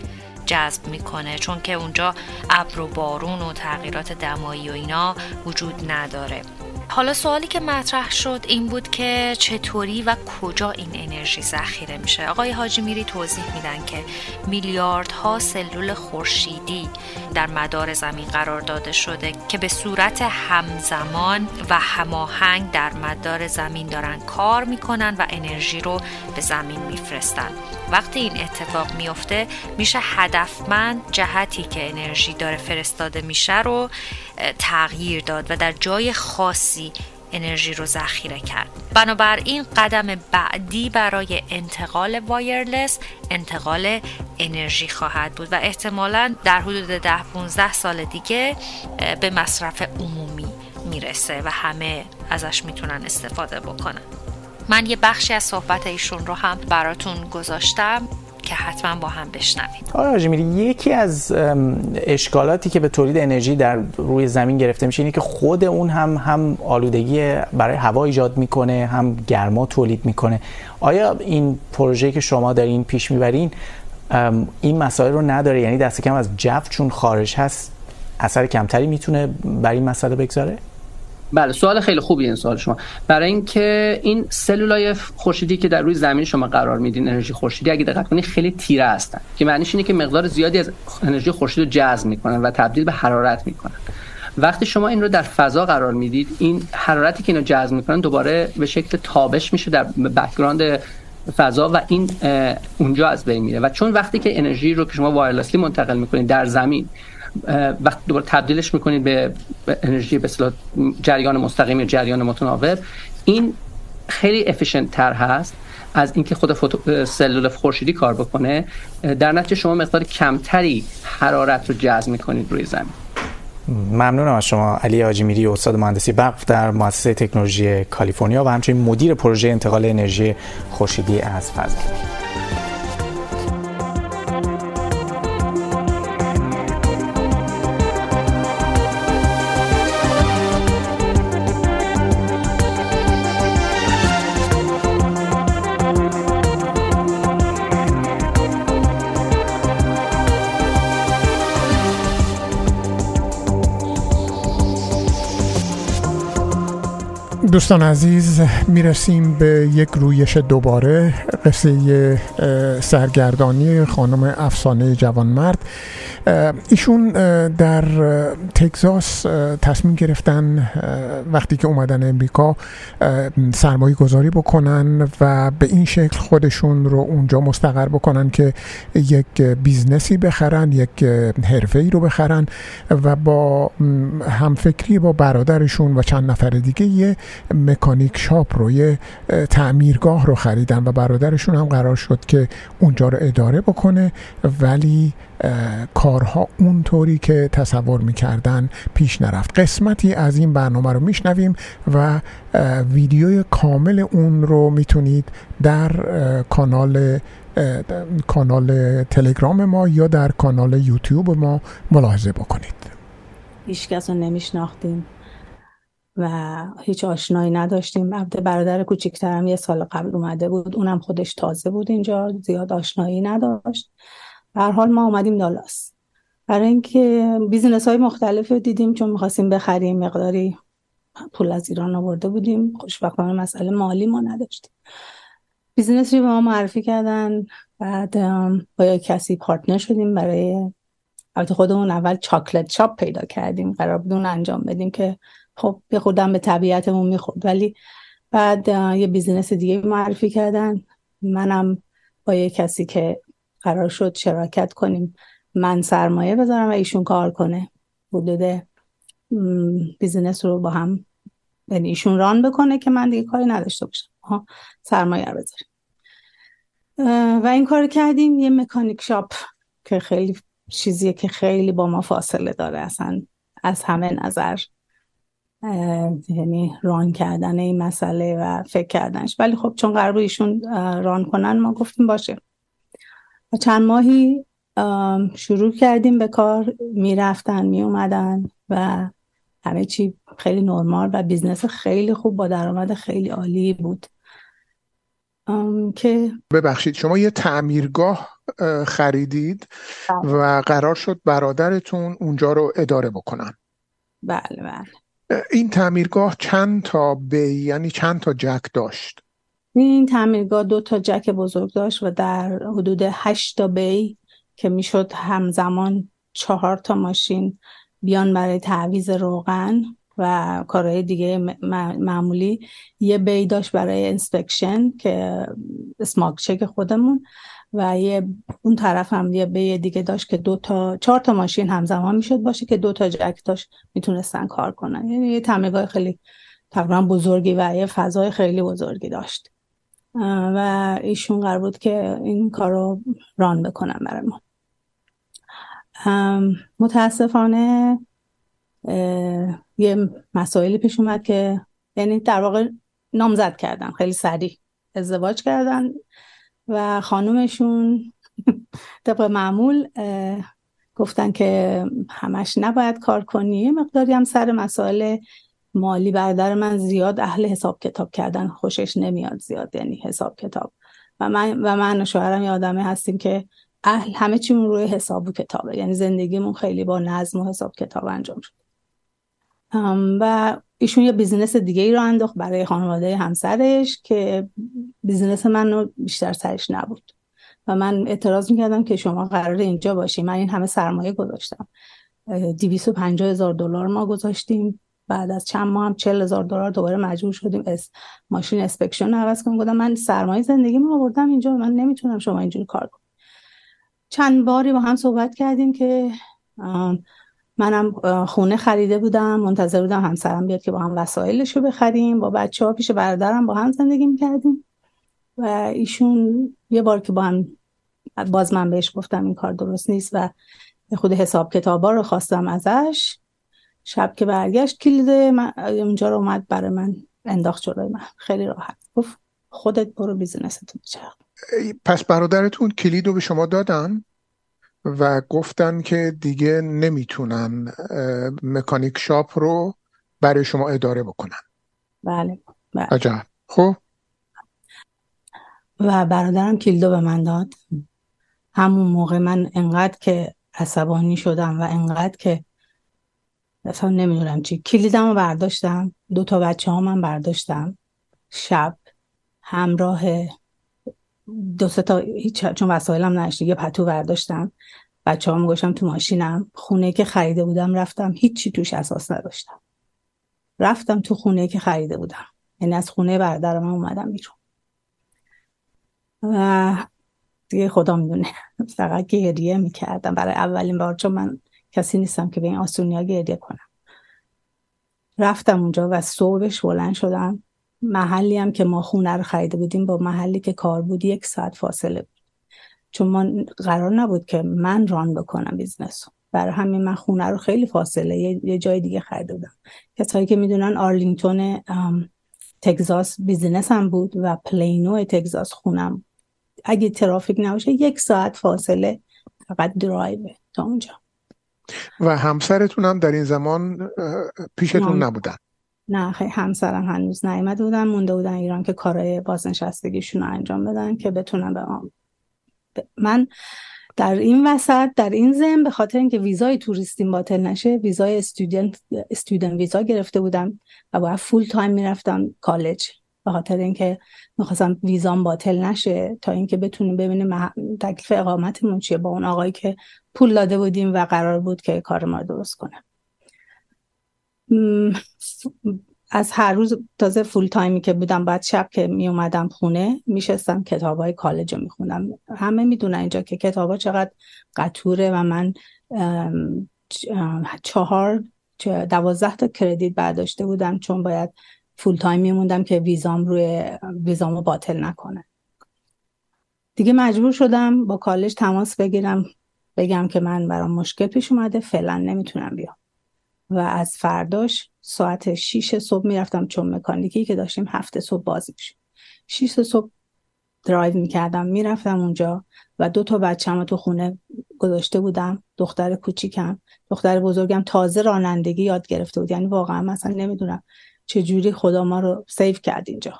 جذب می‌کنه چون که اونجا ابر و بارون و تغییرات دمایی و اینا وجود نداره. حالا سوالی که مطرح شد این بود که چطوری و کجا این انرژی ذخیره میشه. آقای حاجی میری توضیح میدن که میلیاردها سلول خورشیدی در مدار زمین قرار داده شده که به صورت همزمان و هماهنگ در مدار زمین دارن کار می‌کنن و انرژی رو به زمین میفرستن. وقتی این اتفاق میفته میشه هدفمند جهتی که انرژی داره فرستاده میشه رو تغییر داد و در جای خاصی انرژی رو ذخیره کرد. بنابراین قدم بعدی برای انتقال وایرلس انتقال انرژی خواهد بود و احتمالا در حدود ده 15 سال دیگه به مصرف عمومی می‌رسه و همه ازش می‌تونن استفاده بکنن. من یه بخشی از صحبت ایشون رو هم براتون گذاشتم. که حتما با هم بشنوید. آره میری یکی از اشکالاتی که به تولید انرژی در روی زمین گرفته میشه اینه که خود اون هم هم آلودگی برای هوا ایجاد می‌کنه هم گرما تولید می‌کنه. آیا این پروژه که شما در این پیش می‌برین این مسائل رو نداره؟ یعنی دست کم از جو چون خارج هست اثر کمتری می‌تونه بر این مسئله بگذاره؟ بله سوال خیلی خوبی این سوال شما. برای اینکه این سلولای خورشیدی که در روی زمین شما قرار میدین انرژی خورشیدی اگه دقت کنید خیلی تیره هستن. که معنیش اینه که مقدار زیادی از انرژی خورشید رو جذب می‌کنن و تبدیل به حرارت می‌کنن. وقتی شما این رو در فضا قرار می‌دید این حرارتی که اینو جذب می‌کنن دوباره به شکل تابش میشه در background فضا و این اونجا از بین میره. و چون وقتی که انرژی رو که شما wirelessly منتقل می‌کنید در زمین وقتی دوباره تبدیلش می‌کنید به انرژی به جریان مستقیم یا جریان متناوب. این خیلی efficient تر هست از اینکه خود فوتو... سلول خورشیدی کار بکنه. در نتیجه شما مقدار کمتری حرارت رو جذب می‌کنید روی زمین. ممنونم از شما علی آجیمیری استاد مهندسی برق در مؤسسه تکنولوژی کالیفرنیا و همچنین مدیر پروژه انتقال انرژی خورشیدی از فضا. دوستان عزیز می‌رسیم به یک رویش دوباره. قصه سرگردانی خانم افسانه جوانمرد. ایشون در تگزاس تصمیم گرفتن وقتی که اومدن امریکا سرمایه گذاری بکنن و به این شکل خودشون رو اونجا مستقر بکنن که یک بیزنسی بخرن یک حرفه رو بخرن و با همفکری با برادرشون و چند نفر دیگه مکانیک شاپ رو یه تعمیرگاه رو خریدن و برادرشون هم قرار شد که اونجا رو اداره بکنه. ولی کارها اونطوری که تصور می‌کردن پیش نرفت. قسمتی از این برنامه رو میشنویم و ویدیوی کامل اون رو می‌تونید در کانال کانال تلگرام ما یا در کانال یوتیوب ما ملاحظه بکنید. هیچ کس رو نمیشناختیم. و هیچ آشنایی نداشتیم. البته برادر کوچیکترم یه سال قبل اومده بود. اونم خودش تازه بود اینجا زیاد آشنایی نداشت. هر حال ما اومدیم دالاس. برای اینکه بیزینس های مختلف دیدیم چون می‌خواستیم بخریم مقداری پول از ایران آورده بودیم. خوشبختانه مسئله مالی ما نداشتیم. business رو به ما معرفی کردن. بعد با کسی partner شدیم برای البته خودمون اول chocolate shop پیدا کردیم. قرار بود انجام بدیم که خب یه خودم به طبیعتمون می‌خورد. ولی بعد یه business دیگه معرفی کردن. منم با یه کسی که قرار شد شراکت کنیم من سرمایه بذارم و ایشون کار کنه. حدود business رو با هم یعنی ایشون ران بکنه که من دیگه کاری نداشته باشم. ها سرمایه رو بذاریم. و این کار کردیم. یه مکانیک شاپ که خیلی چیزیه که خیلی با ما فاصله داره. اصلا از همه نظر. یعنی ران کردن این مسئله و فکر کردنش. ولی خب چون قرار ایشون ران کنن ما گفتیم باشه. و چند ماهی شروع کردیم به کار می‌رفتن میومدن و همه چی خیلی نرمال و business خیلی خوب با درآمد خیلی عالی بود. که ببخشید شما یه تعمیرگاه خریدید بله. و قرار شد برادرتون اونجا رو اداره بکنن. بله بله. این تعمیرگاه چند تا bay یعنی چند تا جک داشت؟ این تعمیرگاه دو تا جک بزرگ داشت و در حدود هشت تا bay که می‌شد همزمان چهار تا ماشین بیان برای تعویز روغن و کارهای دیگه معمولی. یه bay داشت برای inspection که smog check خودمون. و یه اون طرف هم یه bay دیگه داشت که دو تا چهار تا ماشین همزمان می‌شد باشه که دو تا جک داشت می‌تونستن کار کنن. یعنی یه تعمیرگاه خیلی تقریبا بزرگی و یه فضای خیلی بزرگی داشت. و ایشون قرار بود که این کار رو ران بکنن برای ما. متاسفانه یه مسائلی پیش اومد که یعنی در واقع نامزد کردن خیلی سریع ازدواج کردن. و خانومشون طبق معمول گفتن که همش نباید کار کنی. مقداری هم سر مسائل مالی برادر من زیاد اهل حساب کتاب کردن. خوشش نمیاد زیاد یعنی حساب کتاب. و من و من و شوهرم یه آدمه هستیم که اهل همه چیمون روی حساب و کتابه. یعنی زندگیمون خیلی با نظم و حساب کتاب انجام شد. و ایشون یه business دیگه ای رو انداخت برای خانواده همسرش که business من رو بیشتر سرش نبود. و من اعتراض می‌کردم که شما قرار اینجا باشی. من این همه سرمایه گذاشتم. پنجاه هزار دلار ما گذاشتیم. بعد از چند ماه هم چل هزار دلار دوباره مجبور شدیم اس ماشین اسپکشن عوض کنیم. گفتم من سرمایه زندگی ما آوردم اینجا. من نمی‌تونم شما اینجوری کار کنم. چند باری با هم صحبت کردیم که منم خونه خریده بودم منتظر بودم همسرم بیاد که با هم وسایلش رو بخریم با بچه ها پیش برادرم با هم زندگی می‌کردیم. و ایشون یه بار که با هم باز من بهش گفتم این کار درست نیست و خود حساب کتابا رو خواستم ازش. شب که برگشت کلید اونجا رو اومد برای من انداخت جلوی من. خیلی راحت. گفت خودت برو بیزنستون بچرخ پس برادرتون کلید رو به شما دادن؟ و گفتن که دیگه نمی‌تونن مکانیک شاپ رو برای شما اداره بکنن. بله بله. عجب. خب؟ و برادرم کلیدو به من داد. همون موقع من انقدر که عصبانی شدم و انقدر که اصلا نمی‌دونم چی. کلیدم رو برداشتم. دو تا بچه ها من برداشتم. شب همراه دو تا چون وسایلم نشته یه پتو برداشتم. بچه هم گوشم تو ماشینم. خونه که خریده بودم رفتم. هیچی توش اساس نداشتم. رفتم تو خونه که خریده بودم. یعنی از خونه برادر من اومدم بیرون. و دیگه خدا می‌دونه. فقط گریه می‌کردم. برای اولین بار چون من کسی نیستم که به این آسونیا گریه کنم. رفتم اونجا و صبحش بلند شدم. محلی هم که ما خونه رو خریده بودیم با محلی که کار بود یک ساعت فاصله بود. چون ما قرار نبود که من run بکنم business برای همین من خونه رو خیلی فاصله یه, جای دیگه خریده بودم. کسایی که می‌دونن آرلینگتون تگزاس business هم بود و پلینو تگزاس خونم اگه ترافیک نباشه یک ساعت فاصله فقط درایو تا اونجا. و همسرتون هم در این زمان پیشتون نبودن. نه خیلی همسرم هنوز نیامده بودن مونده بودن ایران که کارهای بازنشستگیشون رو انجام بدن که بتونن به من در این وسط در این زم به خاطر اینکه ویزای توریستیم باطل نشه ویزای student student visa گرفته بودم و باید full time می‌رفتم کالج. به خاطر اینکه می‌خواستم ویزام باطل نشه تا اینکه بتونیم ببینیم تکلیف اقامتمون چیه با اون آقایی که پول داده بودیم و قرار بود که کار ما درست کنه. از هر روز تازه فول تایمی که بودم بعد شب که می اومدم خونه میشستم کتاب های کالج رو میخوندم. همه می‌دونن اینجا که کتاب ها چقدر قطوره و من چهار دوازده تا credit برداشته بودم چون باید full time میموندم که ویزام روی ویزامو باطل نکنه. دیگه مجبور شدم با کالج تماس بگیرم بگم که من برام مشکل پیش اومده فعلا نمی‌تونم بیام. و از فرداش ساعت 6 صبح می‌رفتم چون مکانیکی که داشتیم هفت صبح باز میشه 6 صبح درایو می‌کردم می‌رفتم اونجا و دو تا بچه‌مو تو خونه گذاشته بودم دختر کوچیکم. دختر بزرگم تازه رانندگی یاد گرفته بود. یعنی واقعا مثلا نمی‌دونم چه جوری خدا ما رو save کرد اینجا.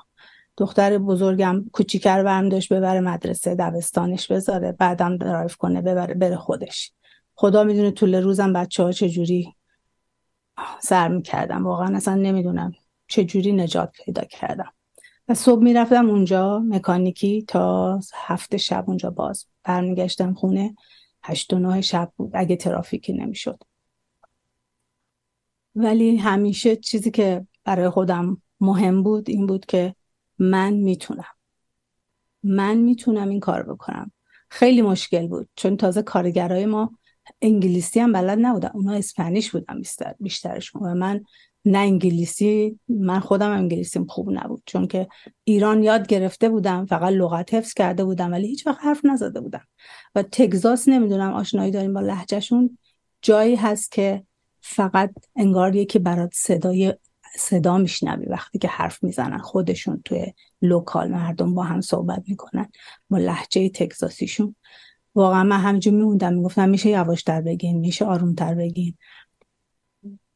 دختر بزرگم کوچیکه رو برمی‌داشت ببره مدرسه دبستانش بذاره بعدم درایو کنه ببره بره خودش. خدا می‌دونه طول روزم بچه ها چجوری سر می‌کردم. واقعا اصلا نمی‌دونم چجوری نجات پیدا کردم. و صبح می‌رفتم اونجا مکانیکی تا هفت شب اونجا باز برمیگشتم خونه هشت و نه شب بود اگه ترافیکی نمی‌شد. ولی همیشه چیزی که برای خودم مهم بود این بود که من می‌تونم. من می‌تونم این کار بکنم. خیلی مشکل بود. چون تازه کارگرای ما انگلیسی هم بلد نبودن اونا اسپانیش بودن بیشتر بیشترشون و من نه انگلیسی من خودم انگلیسیم خوب نبود. چون که ایران یاد گرفته بودم فقط لغت حفظ کرده بودم ولی هیچ وقت حرف نزده بودم. و تگزاس نمی‌دونم آشنایی داریم با لهجهشون. جایی هست که فقط انگار یکی برات صدای صدا میشنوی وقتی که حرف می‌زنن. خودشون توی لوکال مردم با هم صحبت می‌کنن. با لحجه تگزاسیشون. واقعا من همینجور میموندم می‌گفتم میشه یواشتر بگین میشه آرومتر بگین.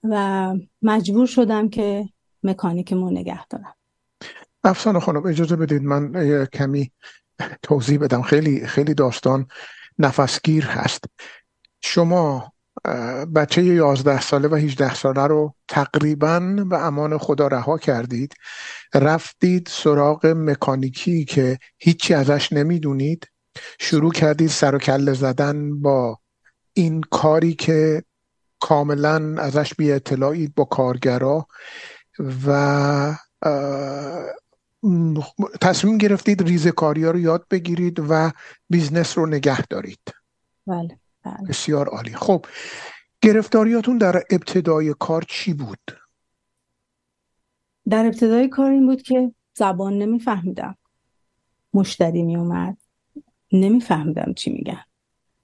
و مجبور شدم که مکانیکمو نگه دارم. افسانه خانم اجازه بدید من کمی توضیح بدم. خیلی خیلی داستان نفسگیر هست. شما بچه 11 ساله و 18 ساله رو تقریبا به امان خدا رها کردید. رفتید سراغ مکانیکی که هیچی ازش نمی‌دونید. شروع کردید سر و کله زدن با این کاری که کاملا ازش بی اطلاعید با کارگرا و تصمیم گرفتید ریزکاری ها رو یاد بگیرید و business رو نگه دارید بله, بله. بسیار عالی خب گرفتاریاتون در ابتدای کار چی بود؟ در ابتدای کار این بود که زبان نمیفهمیدم مشتری می اومد نمیفهمیدم چی میگن.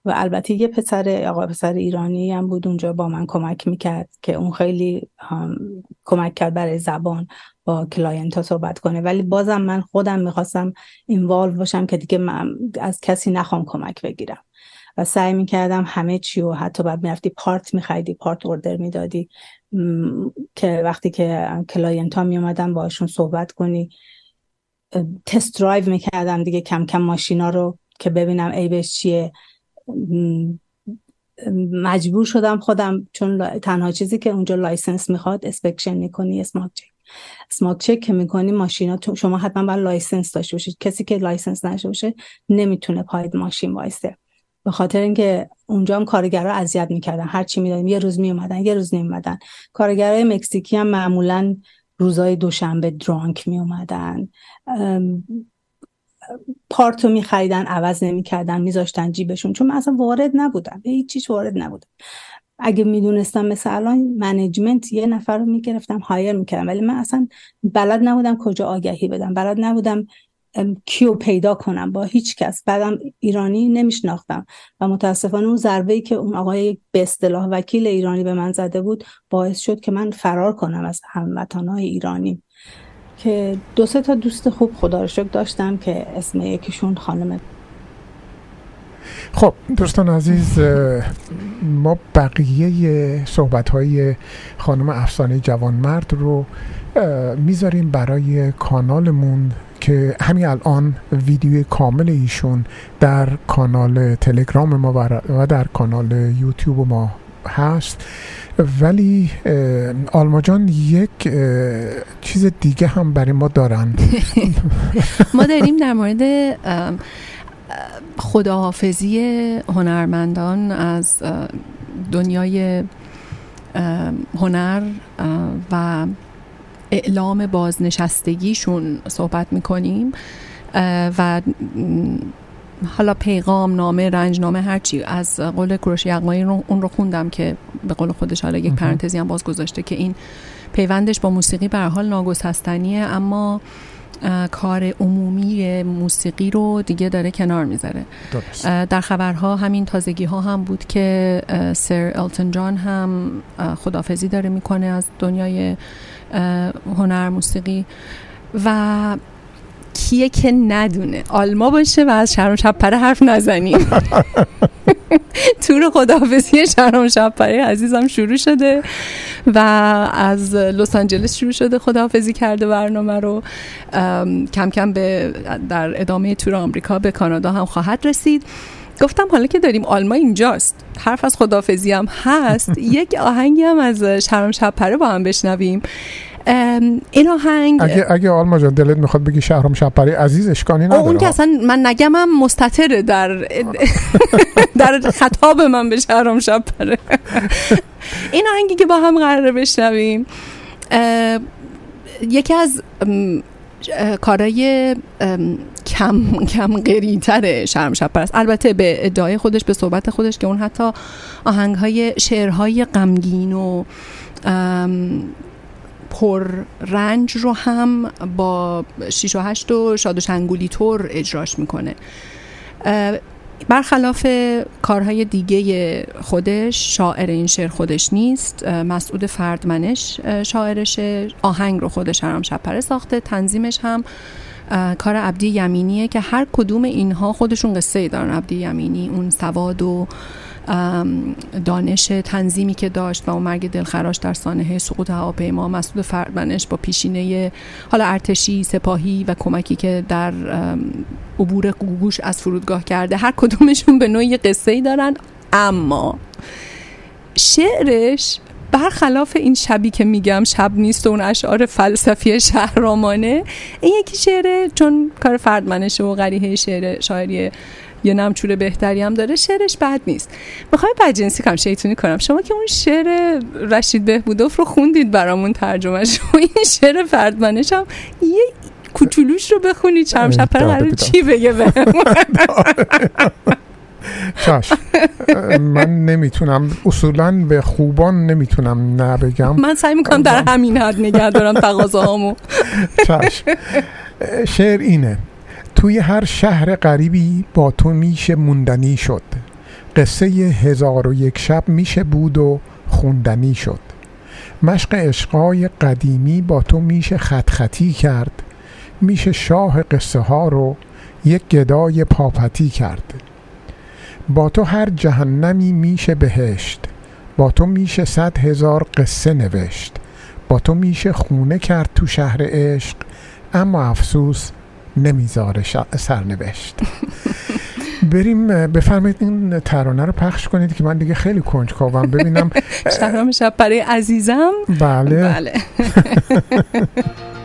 و البته یه پسر آقا پسر ایرانی هم بود اونجا با من کمک می‌کرد که اون خیلی کمک کرد برای زبان با client ها صحبت کنه. ولی بازم من خودم می‌خواستم involve باشم که دیگه من از کسی نخوام کمک بگیرم. و سعی می‌کردم همه چی و حتی بعد می‌رفتی part میخریدی part order می‌دادی. که وقتی که client ها میومدن باشون صحبت کنی test drive می‌کردم دیگه کم کم ماشینا رو که ببینم عیبش چیه. مجبور شدم خودم چون تنها چیزی که اونجا license می‌خواد inspection می‌کنی smog check. smog check که می‌کنی ماشینا شما حتما باید license داشته باشید کسی که license نداشته باشه نمی‌تونه پای ماشین وایسته به خاطر اینکه اونجا هم کارگرها اذیت می‌کردن. هر چی می‌دادیم یه روز میومدن یه روز نمیومدن کارگرای مکزیکی هم معمولا روزای دوشنبه drunk میومدن part و میخریدن عوض نمی‌کردن میذاشتن جیبشون. چون من اصلا وارد نبودم. هیچ چیز وارد نبودم. اگه می‌دونستم مثل الان management یه نفر رو می‌گرفتم hire می‌کردم. ولی من اصلا بلد نبودم کجا آگهی بدم. بلد نبودم کیو پیدا کنم. با هیچ کس. بعدم ایرانی نمیشناختم. و متاسفانه اون ضربه ای که اون آقای به اصطلاح وکیل ایرانی به من زده بود باعث شد که من فرار کنم از هموطنهای ایرانی. که دو سه تا دوست خوب خدا رو شکر داشتم که اسم یکیشون خانم خب دوستان عزیز ما بقیه صحبت های خانم افسانه جوانمرد رو می‌ذاریم برای کانالمون که همین الان ویدیو کامل ایشون در کانال تلگرام ما و در کانال یوتیوب ما هست. ولی آلما جان یک چیز دیگه هم برای ما دارن. (laughs) ما داریم در مورد خداحافظی هنرمندان از دنیای هنر و اعلام بازنشستگیشون صحبت می‌کنیم و حالا پیغام نامه رنج نامه هرچی از قول کروش یغمایی رو اون رو خوندم که به قول خودش حالا یک پرانتزی هم باز گذاشته که این پیوندش با موسیقی به حال ناگسستنیه اما کار عمومی موسیقی رو دیگه داره کنار می‌ذاره. در خبرها همین تازگی ها هم بود که سر التون جان هم خدافزی داره می‌کنه از دنیای هنر موسیقی. و کیه که ندونه. آلما باشه و از شرم شپره حرف نزنیم. (laughs) تور خداحافظی شرم شپره عزیزم شروع شده و از لس آنجلس شروع شده خداحافظی کرده برنامه رو. کم کم به در ادامه تور آمریکا به کانادا هم خواهد رسید. گفتم حالا که داریم آلما اینجاست. حرف از خدافزی هم هست. (laughs) یک آهنگی هم از شرم شپره با هم بشنویم. این آهنگ اگه اگه آلما جان دلت می‌خواد بگی شهرام شپری عزیز اشکانی نداره. اون که اصلا من نگمم مستطره در (laughs) در خطاب من به شهرام شپره این آهنگی که با هم قراره بشنویم یکی از کارای کم کم قریتر شرم شپر است. البته به ادعای خودش به صحبت خودش که اون حتی آهنگ های شعرهای غمگین و پر رنج رو هم با شیش و هشت و شاد و شنگولی طور اجراش می‌کنه. برخلاف کارهای دیگه خودش شاعر این شعر خودش نیست. مسعود فردمنش شاعرشه آهنگ رو خودش هم شپره ساخته تنظیمش هم کار عبدی یمینیه که هر کدوم اینها خودشون قصه ای دارن. عبدی یمینی اون سواد و دانش تنظیمی که داشت و اون مرگ دلخراش در سانحه سقوط هواپیما مسعود فردمنش با پیشینه حالا ارتشی سپاهی و کمکی که در عبور گوگوش از فرودگاه کرده هر کدومشون به نوعی قصه ای دارن. اما شعرش برخلاف این شبی که میگم شب نیست و اون اشعار فلسفی شهرامانه این یکی شعره چون کار فردمنشه و غریحه شعر شاعری یه نمچور بهتری هم داره شعرش بد نیست. می‌خوام بدجنسی کنم شیطونی کنم. شما که اون شعر رشید بهبودوف رو خوندید برامون ترجمه. و این شعر فردمنش هم یه کوچولوش رو بخونید. چرم شپر قرار چی بگه بهمون (laughs) چاش من نمی‌تونم اصولا به خوبان نمی‌تونم نبگم. من سعی می‌کنم در همین حد نگه دارم تقاضاهامو. چاش شعر اینه. توی هر شهر غریبی با تو میشه موندنی شد. قصه هزار و یک شب میشه بود و خوندنی شد. مشق عشقای قدیمی با تو میشه خط خطی کرد. میشه شاه قصه ها رو یک گدای پاپتی کرد. با تو هر جهنمی میشه بهشت. با تو میشه صد هزار قصه نوشت. با تو میشه خونه کرد تو شهر عشق. اما افسوس نمی‌ذاره سرنوشت. بریم بفرمایید این ترانه رو پخش کنید که من دیگه خیلی کنجکاوم. ببینم (laughs) شهرام شب برای عزیزم. بله. بله. (laughs)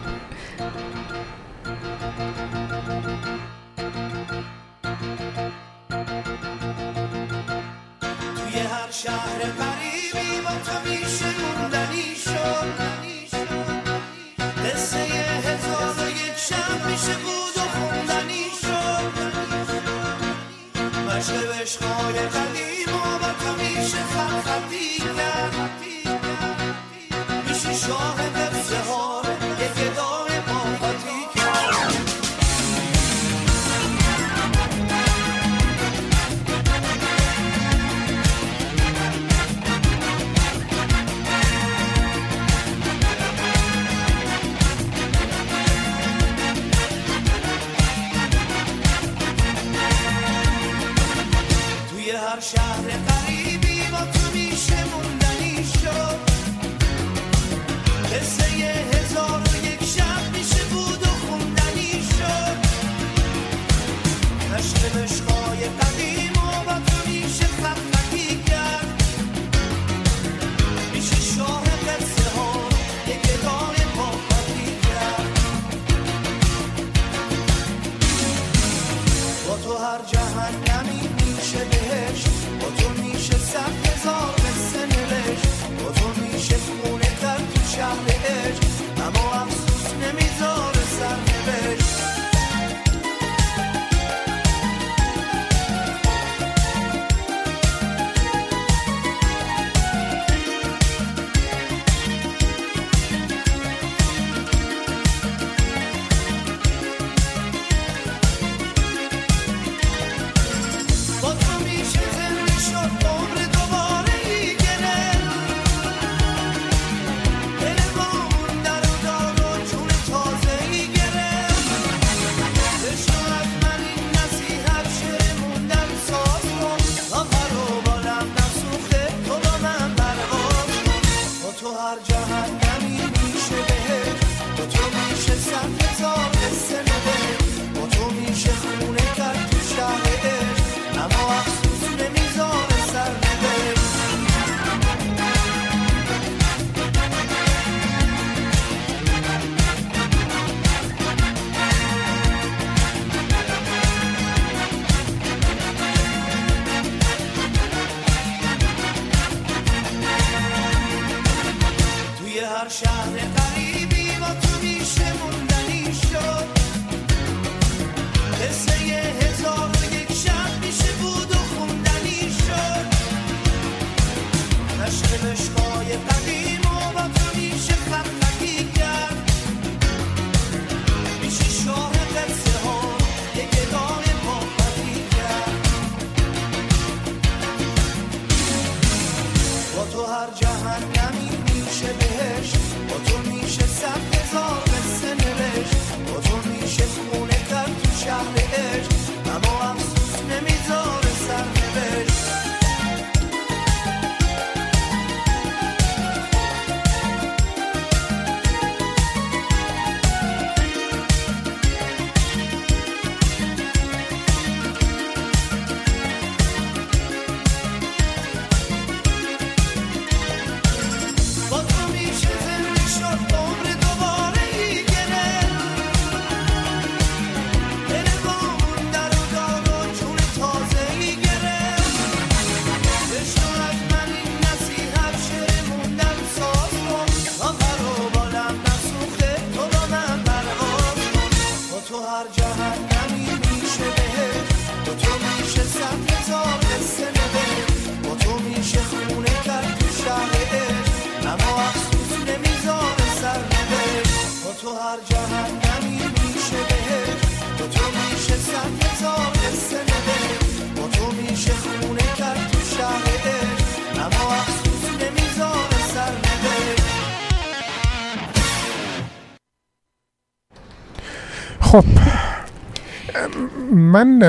من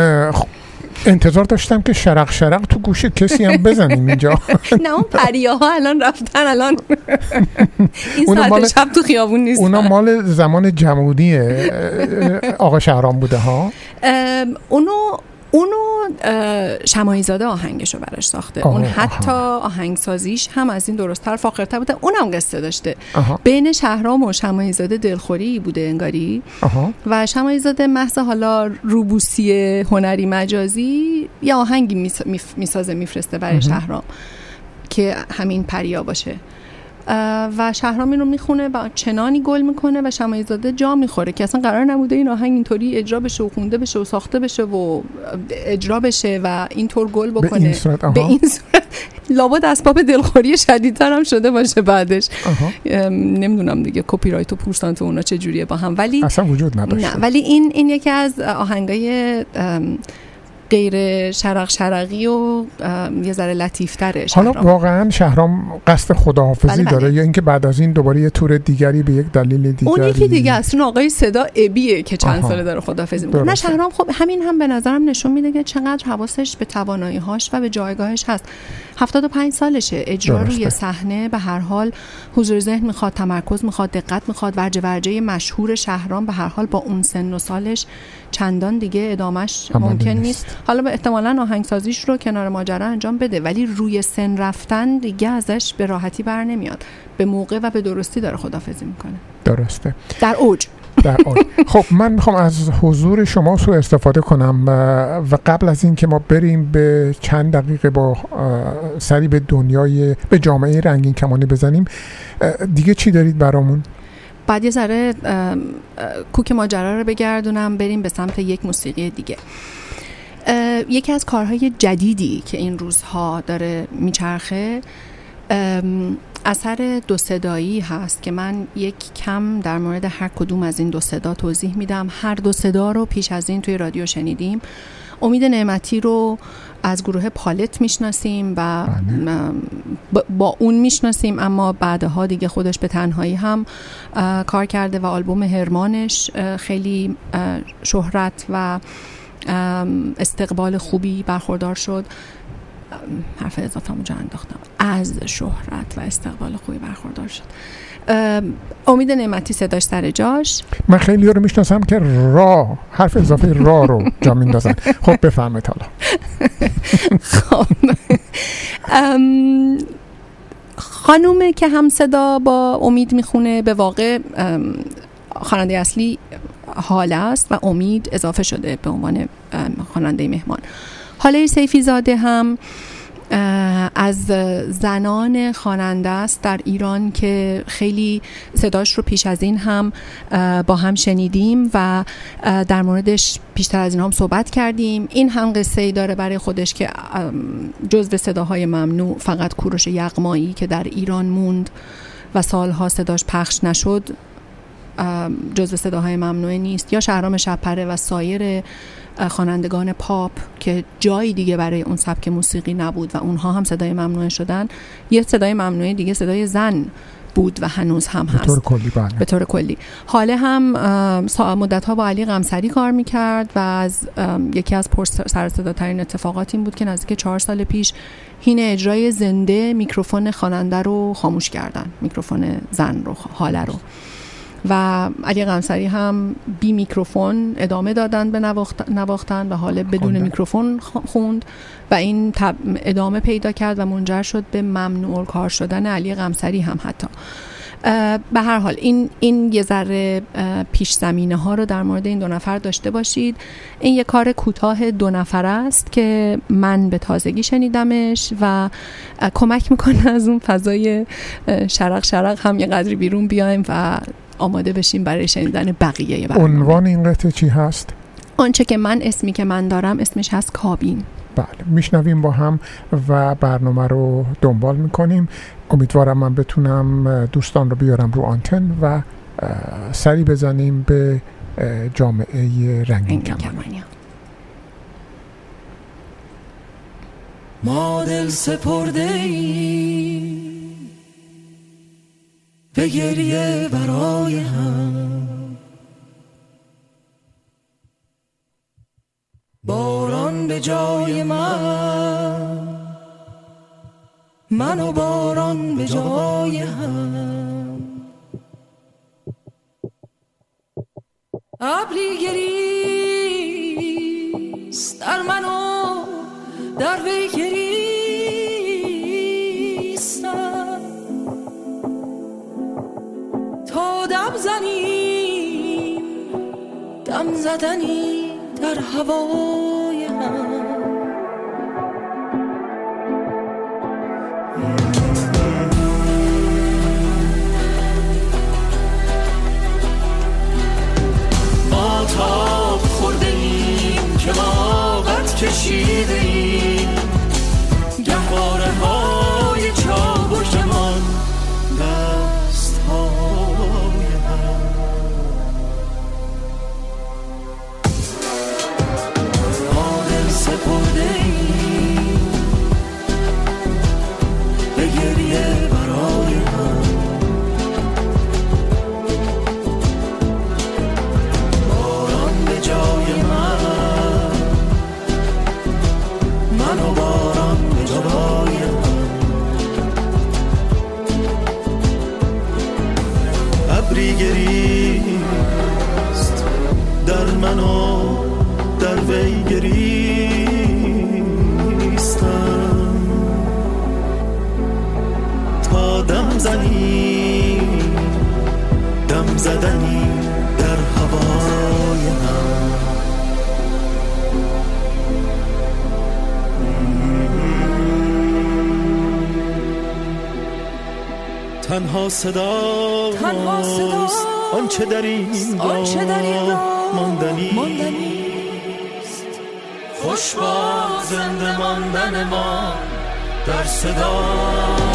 انتظار داشتم که شرق شرق تو گوش کسی هم بزنیم اینجا. (laughs) نه اون پریا ها الان رفتن الان (laughs) این ساعت مال- شب تو خیابون نیستن اونا مال زمان جمهوری آقا شهرام بوده ها. اونو اونو اه، شمایی زاده آهنگشو براش ساخته آه، اون. حتی آهنگسازیش هم از این درستتر فاخرتر بوده اونم قصه داشته آها. بین شهرام و شمایی زاده دلخوری بوده انگاری و شمایی زاده محض حالا روبوسی هنری مجازی یه آهنگی می‌سازه میفرسته برای. شهرام که همین پریا باشه و شهرام این رو می‌خونه و چنانی گل می‌کنه و شمایی زاده جا می‌خوره که اصلا قرار نبوده این آهنگ اینطوری اجرا بشه و خونده بشه و ساخته بشه و اجرا بشه و اینطور گل بکنه. این صورت، آها. به این صورت. لابد اسباب دلخوری شدیدتر هم شده باشه بعدش. نمی‌دونم دیگه کپی رایت و پورسانت و اونا چه جوریه با هم. ولی اصلا وجود نداشت نه ولی این این یکی از آهنگای ام، غیر شرق شرقی و یه ذره لطیفتره حالا واقعا شهرام قصد خداحافظی بله، بله. داره یا اینکه بعد از این دوباره یه تور دیگری به یک دلیل دیگری اون یکی دیگه است اون آقای صدا ابیه که چند آها. ساله داره خدافظی می‌کنه نه. شهرام خب همین هم به نظرم نشون میده که چقدر حواسش به توانایی هاش و به جایگاهش هست 75 سالشه اجرا درسته. روی صحنه به هر حال حضور ذهن می‌خواد تمرکز می‌خواد دقت می‌خواد ورجه ورجه مشهور شهرام به هر حال با اون سن و سالش چندان دیگه ادامش ممکن نیست. حالا به احتمالا آهنگسازیش رو کنار ماجرا انجام بده ولی روی سن رفتن دیگه ازش به راحتی بر نمیاد. به موقع و به درستی داره خدافظی می‌کنه. درسته. در اوج. در آن. خب من می‌خوام از حضور شما سو استفاده کنم و, قبل از اینکه ما بریم به چند دقیقه با سری به دنیای به جامعه رنگین کمانی بزنیم دیگه چی دارید برامون؟ بعد یه ذره کوک ماجرا رو بگردونم بریم به سمت یک موسیقی دیگه. یکی از کارهای جدیدی که این روزها داره میچرخه اثر دو صدایی هست که من یک کم در مورد هر کدوم از این دو صدا توضیح میدم. هر دو صدا رو پیش از این توی رادیو شنیدیم. امید نعمتی رو از گروه پالت می‌شناسیم و ام، با- اون می‌شناسیم اما بعدها دیگه خودش به تنهایی هم کار کرده و آلبوم هرمانش خیلی شهرت و استقبال خوبی برخوردار شد. حرف اضافه اونجا انداختم. از شهرت و استقبال خوبی برخوردار شد. امید نعمتی صداش سر جاش. من خیلی رو می‌شناسم که را حرف اضافه را رو جا میندازن. خب بفرمایید حالا. (laughs) خب. خانومه که هم صدا با امید می‌خونه به واقع خواننده اصلی حاله است و امید اضافه شده به عنوان خواننده مهمان. حاله سیفی زاده هم از زنان خواننده است در ایران که خیلی صداش رو پیش از این هم با هم شنیدیم و در موردش بیشتر از این هم صحبت کردیم. این هم قصه ای داره برای خودش که جزو صداهای ممنوع فقط کوروش یغمایی که در ایران موند و سالها صداش پخش نشد جزو صداهای ممنوع نیست. یا شهرام شپره و سایر خوانندگان پاپ که جایی دیگه برای اون سبک موسیقی نبود و اونها هم صدای ممنوع شدن یه صدای ممنوع دیگه صدای زن بود و هنوز هم هست به طور کلی بله. به طور کلی. هاله هم مدت ها با علی قمصری کار می‌کرد و از یکی از پر اتفاقات این بود که نزدیک چهار سال پیش حین اجرای زنده میکروفون خواننده رو خاموش کردن. میکروفون زن رو هاله رو. و علی قمصری هم بی میکروفون ادامه دادن به نواختن و حالا بدون میکروفون خوند و این ادامه پیدا کرد و منجر شد به ممنوع کار شدن علی قمسری هم حتی. به هر حال این این یه ذره پیش زمینه ها رو در مورد این دو نفر داشته باشید. این یه کار کوتاه دو نفر است که من به تازگی شنیدمش و کمک می‌کنه از اون فضای شرق شرق هم یه قدری بیرون بیایم و آماده بشیم برای شنیدن بقیه برنامه. عنوان این قطعه چی هست؟ آنچه که من اسمی که من دارم اسمش هست کابین. بله میشنویم با هم و برنامه رو دنبال می‌کنیم. امیدوارم من بتونم دوستان رو بیارم رو آنتن و سری بزنیم به جامعه رنگین کمانی. ما دل سپرده ای به گریه برای هم. باران به جای من. من و باران به جای هم. ابری گریست در من و در وی زدنی در هوای هم ما تاب خورده ایم که ما کشیده ایم تنها صدا تنها صداست آنچه در این آنچه در این راه ماندنی. ماندنیست خوش با زنده ماندن ما در صدا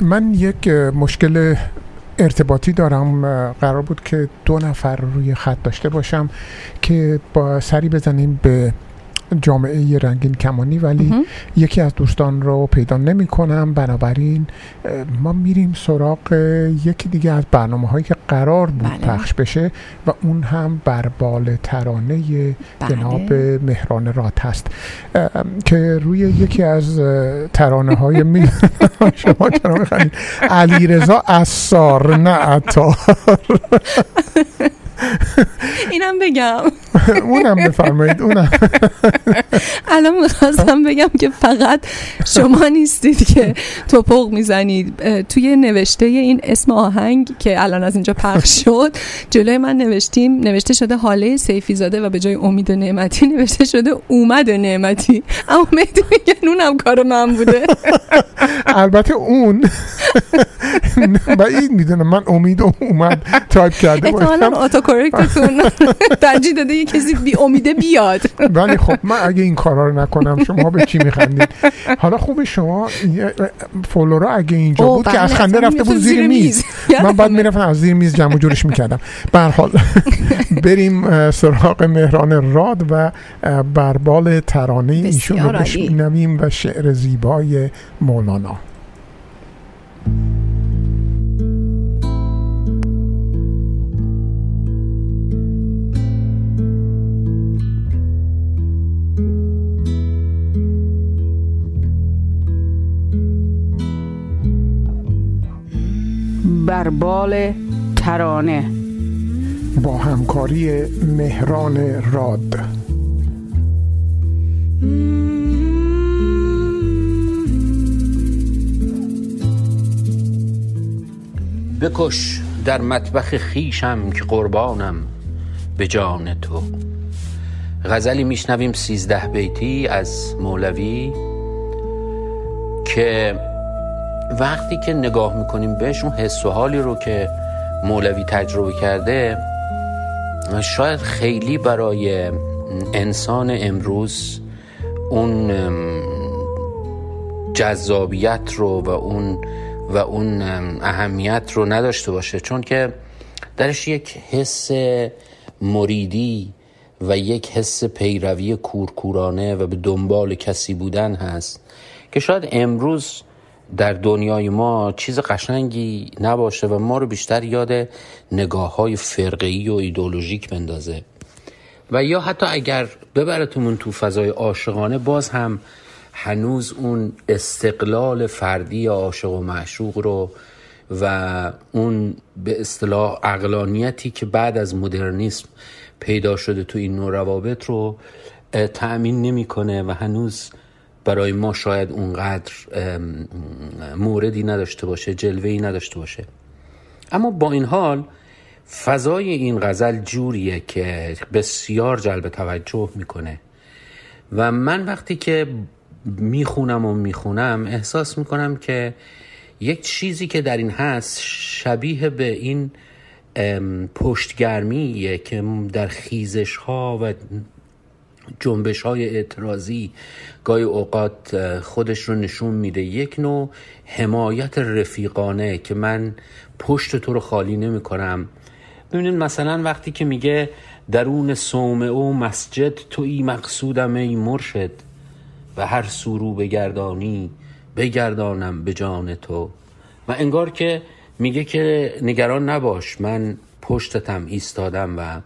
من یک مشکل ارتباطی دارم قرار بود که دو نفر روی خط داشته باشم که با سری بزنیم به جامعه رنگین کمانی ولی یکی از دوستان رو پیدا نمی کنم بنابراین ما میریم سراغ یکی دیگه از برنامه هایی که قرار بود بله. پخش بشه و اون هم بربال ترانه بله. جناب مهران رات هست. که روی یکی از ترانه های (laughs) می شما چرا میخوایید علی رضا اثار نه عطار. (laughs) اینم بگم. اونم بفرمایید اونم. (laughs) الان می‌خواستم بگم که فقط شما نیستید که توپق می‌زنید. توی نوشته این اسم آهنگ که الان از اینجا پخش شد جلوی من نوشتیم نوشته شده حاله سیفی زاده و به جای امید نعمتی نوشته شده اومد نعمتی. اما مهدی میگن اونم کار من بوده. (laughs) البته اون. (laughs) بعید می‌دونم من امید اومد تایپ کرده احتمالا باشم autocorrect تون (laughs) ترجیح داده یه کسی بی امیده بیاد. ولی خب من اگه این کارا رو نکنم شما به چی میخندید؟ حالا خوب شما فلورا اگه اینجا بود که بله، از خنده رفته بود زیر میز. من بعد می‌رفتم از زیر میز جمع جورش می‌کردم. به حال (laughs) بریم سراغ مهران راد و بربال ترانه ایشون رو. بشنویم و شعر زیبای مولانا. بربال ترانه. با همکاری مهران راد. بکش در مطبخ خیشم که قربانم به جان تو. غزلی میشنویم سیزده بیتی از مولوی که وقتی که نگاه می‌کنیم بهش اون حس و حالی رو که مولوی تجربه کرده شاید خیلی برای انسان امروز اون جذابیت رو و اون و اون اهمیت رو نداشته باشه. چون که درش یک حس مریدی و یک حس پیروی کورکورانه و به دنبال کسی بودن هست که شاید امروز در دنیای ما چیز قشنگی نباشه و ما رو بیشتر یاد نگاه های فرقه‌ای و ایدولوژیک بندازه. و یا حتی اگر ببرتمون تو فضای عاشقانه باز هم هنوز اون استقلال فردی عاشق و معشوق رو و اون به اصطلاح اقلانیتی که بعد از مدرنیسم پیدا شده تو این نوع روابط رو تأمین نمی‌کنه و هنوز برای ما شاید اونقدر موردی نداشته باشه جلوهی نداشته باشه. اما با این حال فضای این غزل جوریه که بسیار جلب توجه می‌کنه. و من وقتی که می‌خونم و می‌خونم احساس می‌کنم که یک چیزی که در این هست شبیه به این پشتگرمیه که در خیزش ها و جنبش های اعتراضی گاهی اوقات خودش رو نشون میده. یک نوع حمایت رفیقانه که من پشت تو رو خالی نمی کنم ببینید مثلا وقتی که میگه درون صومعه و مسجد توی مقصودم ای مرشد و هر سورو بگردانی بگردانم به جان تو. و انگار که میگه که نگران نباش من پشتتم ایستادم و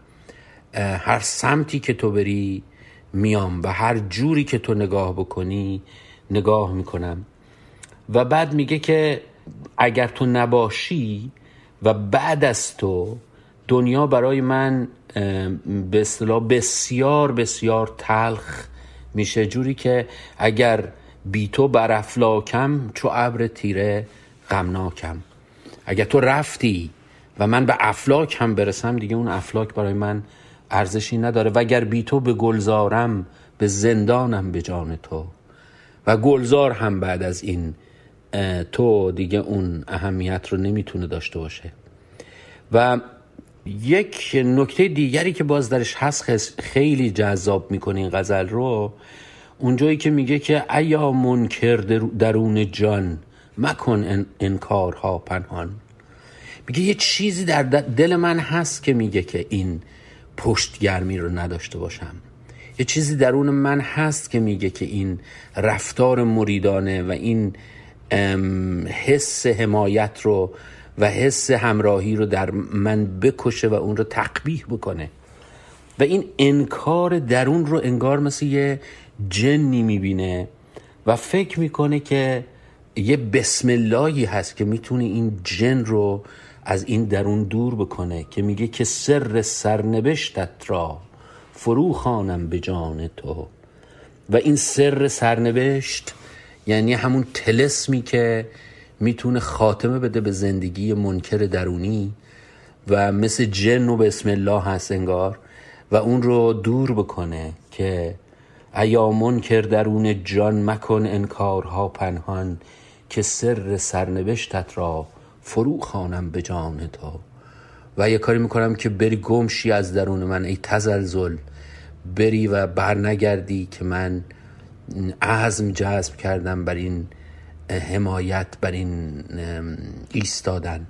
هر سمتی که تو بری میام و هر جوری که تو نگاه بکنی نگاه می‌کنم. و بعد میگه که اگر تو نباشی و بعد از تو دنیا برای من به اصطلاح بسیار بسیار تلخ میشه. جوری که اگر بی تو بر افلاکم چو ابر تیره غمناکم. اگر تو رفتی و من به افلاک هم برسم دیگه اون افلاک برای من ارزشی نداره. و اگر بی تو به گلزارم به زندانم به جان تو. و گلزار هم بعد از این تو دیگه اون اهمیت رو نمی‌تونه داشته باشه. و یک نکته دیگری که باز درش هست خیلی جذاب می‌کنه این غزل رو اونجایی که میگه که ایا منکر در- درون جان مکن ان- انکارها پنهان. میگه یه چیزی در دل من هست که میگه که این پشتگرمی رو نداشته باشم. یه چیزی درون من هست که میگه که این رفتار مریدانه و این حس حمایت رو و حس همراهی رو در من بکشه و اون رو تقبیح بکنه. و این انکار درون رو انگار مثل یه جنی می‌بینه و فکر می‌کنه که یه بسم اللهی هست که می‌تونه این جن رو از این درون دور بکنه که میگه که سر سرنوشتت را فرو خانم به جان تو. و این سر سرنوشت یعنی همون تلسمی که می‌تونه خاتمه بده به زندگی منکر درونی و مثل جن و بسم الله هست انگار و اون رو دور بکنه که ایا منکر درون جان مکن انکارها پنهان که سر سرنوشتت را فرو خانم به جان تو. و یه کاری می‌کنم که بری گمشی از درون من ای تزلزل. بری و بر نگردی که من عزم جذب کردم بر این حمایت بر این ایستادن.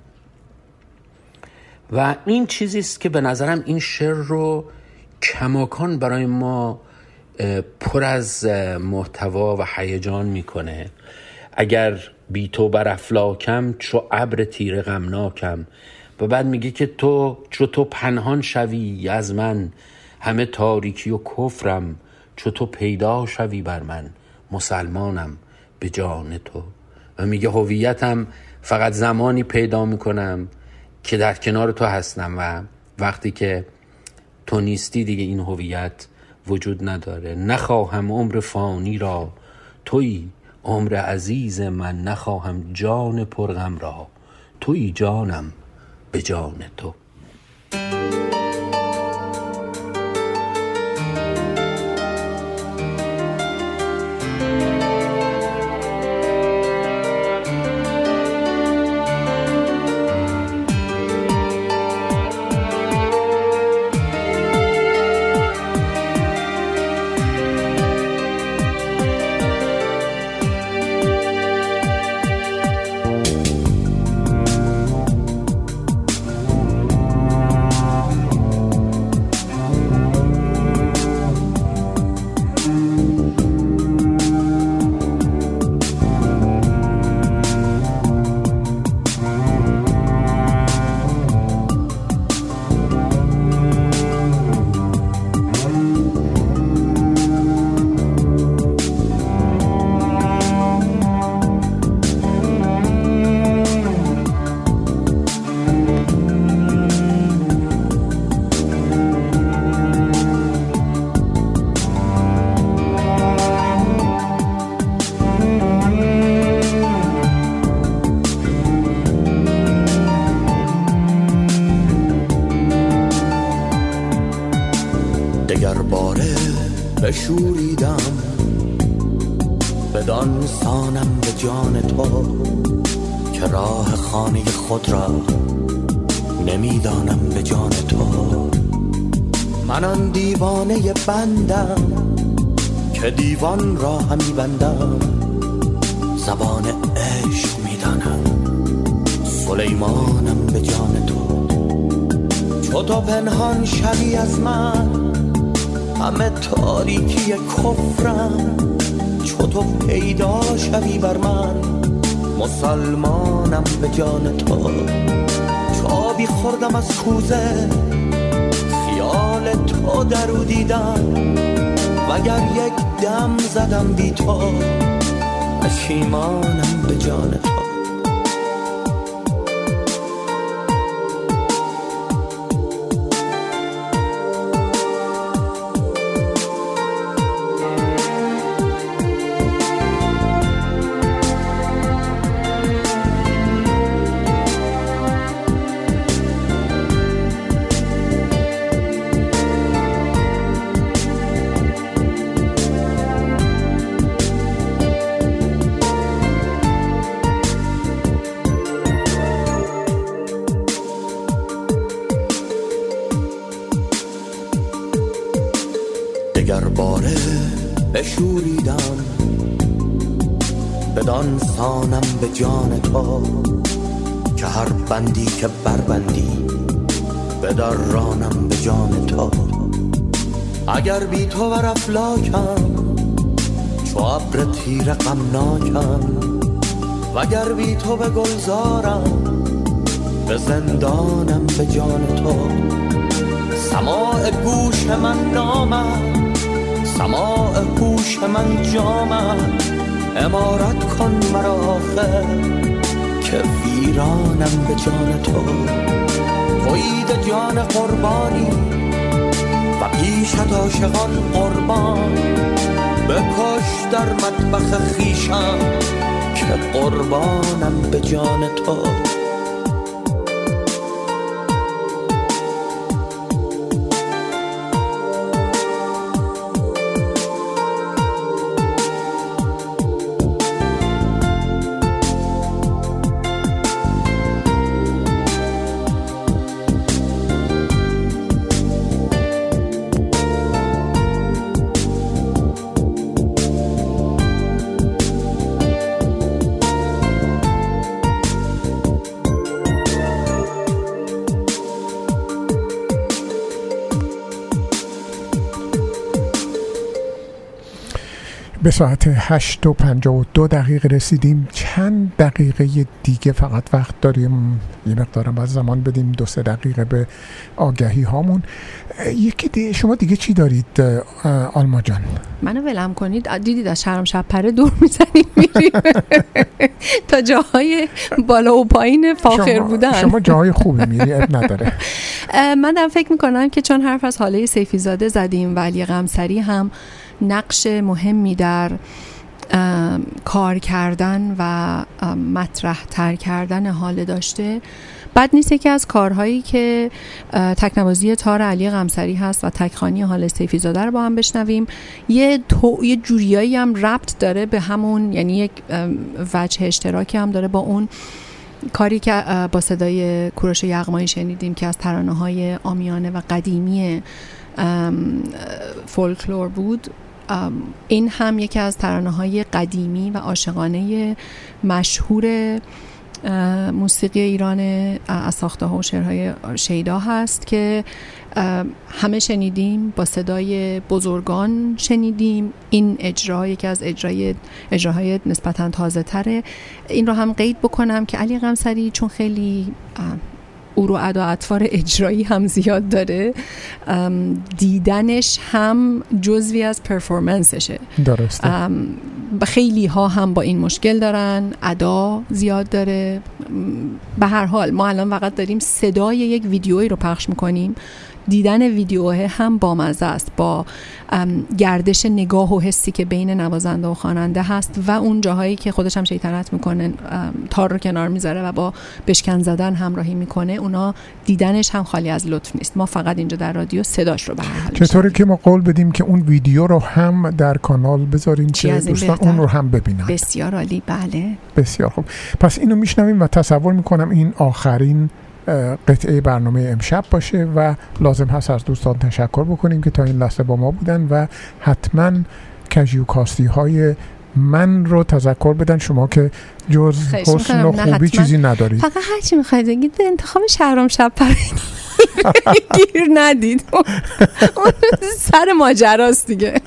و این چیزی است که به نظرم این شعر رو کماکان برای ما پر از محتوا و هیجان می‌کنه. اگر بی تو بر افلاکم چو ابر تیره غمناکم. و بعد میگه که تو چو تو پنهان شوی از من همه تاریکی و کفرم چو تو پیدا شوی بر من مسلمانم به جان تو. و میگه هویتم فقط زمانی پیدا می‌کنم که در کنار تو هستم و وقتی که تو نیستی دیگه این هویت وجود نداره. نخواهم عمر فانی را توی عمر عزیز من نخواهم جان پرغم را. توی جانم به جان تو. راه خانه خود را نمی‌دانم به جان تو. من آن دیوانه بندم که دیوان را همی بندم. زبان عشق می‌دانم سلیمانم به جان تو. چو تو پنهان شوی از من همه تاریکی کفرم. چو تو پیدا شوی بر من مسلمانم به جان تو. چو آبی خوردم از کوزه خیال تو درو دیدم. وگر یک دم زدم بی تو پشیمانم به جان تو. بدان سانم به جان تو که هر بندی که بربندی بدرانم به جان تو. اگر بی تو بر افلاکم چو ابر تیر غمناکم وگر بی تو به گلزارم به زندانم به جان تو. سماع گوش من نامد سماع هوش من جامد امارت کن مرا آخر که ویرانم به جان تو. توید جان قربانی و پیشت عاشقان قربان. بکش در مطبخ خیشم که قربانم به جان تو. ساعت 8 و 52 دقیقه رسیدیم. چند دقیقه دیگه فقط وقت داریم. یه مقدارم از زمان بدیم. دو سه دقیقه به آگهی هامون. یکی دی شما دیگه چی دارید آلما جان؟ منو ولم کنید. دیدید از شرم شب پره دور می‌زنیم میریم. (laughs) تا جاهای بالا و پایین فاخر بودن. شما جاهای خوبی میری نداره. من دارم فکر می‌کنم که چون حرف از حاله سیفیزاده زدیم و علی غمسری هم نقش مهمی در کار کردن و مطرح تر کردن حاله داشته. بد نیست یکی از کارهایی که تکنوازی تار علی غمسری هست و تکخانی حال سیفیزاده رو با هم بشنویم. یه, تو، یه جوریایی هم ربط داره به همون یعنی یک وجه اشتراکی هم داره با اون کاری که با صدای کوروش یغمایی شنیدیم که از ترانه های آمیانه و قدیمی فولکلور بود. این هم یکی از ترانه های قدیمی و عاشقانه مشهور موسیقی ایران از ساخته ها و شعرهای شیدا هست که همه شنیدیم با صدای بزرگان شنیدیم. این اجرا یکی از اجرای اجراهای نسبتا تازه تره این رو هم قید بکنم که علی غمسری چون خیلی او رو ادا اطوار اجرایی هم زیاد داره. دیدنش هم جزوی از پرفورمنسشه. درسته. خیلی ها هم با این مشکل دارن ادا زیاد داره. به هر حال ما الان فقط داریم صدای یک ویدیویی رو پخش می‌کنیم. دیدن ویدیوه هم بامزه است. با گردش نگاه و حسی که بین نوازنده و خواننده هست و اون جاهایی که خودش هم شیطنت می‌کنه تار رو کنار می‌ذاره و با بشکن زدن همراهی می‌کنه اونا دیدنش هم خالی از لطف نیست. ما فقط اینجا در رادیو صداش رو به چطوری که ما قول بدیم که اون ویدیو رو هم در کانال بذاریم که دوستان؟ اون رو هم ببینن. بسیار عالی بله. بسیار خوب. پس اینو میشنویم و تصور می‌کنم این آخرین قطعه برنامه امشب باشه و لازم هست از دوستان تشکر بکنیم که تا این لحظه با ما بودن و حتما کژیوکاستی های من رو تذکر بدن شما که جز حسن و خوبی. چیزی ندارید فقط هرچی می‌خواید بگید به انتخاب شهرام شب گیر ندید سر ماجراست دیگه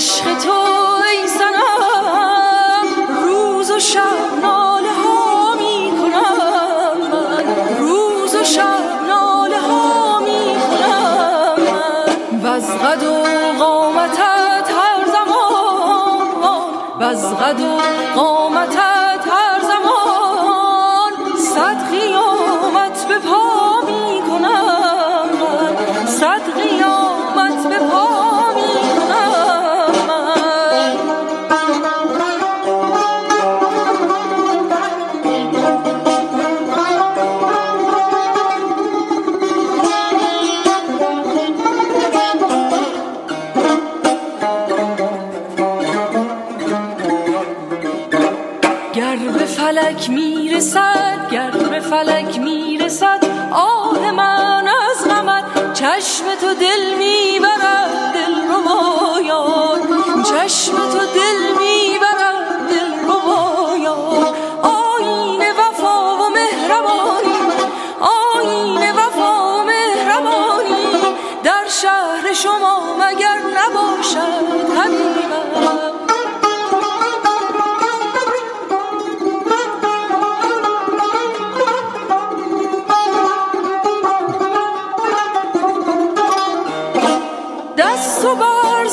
عشق تو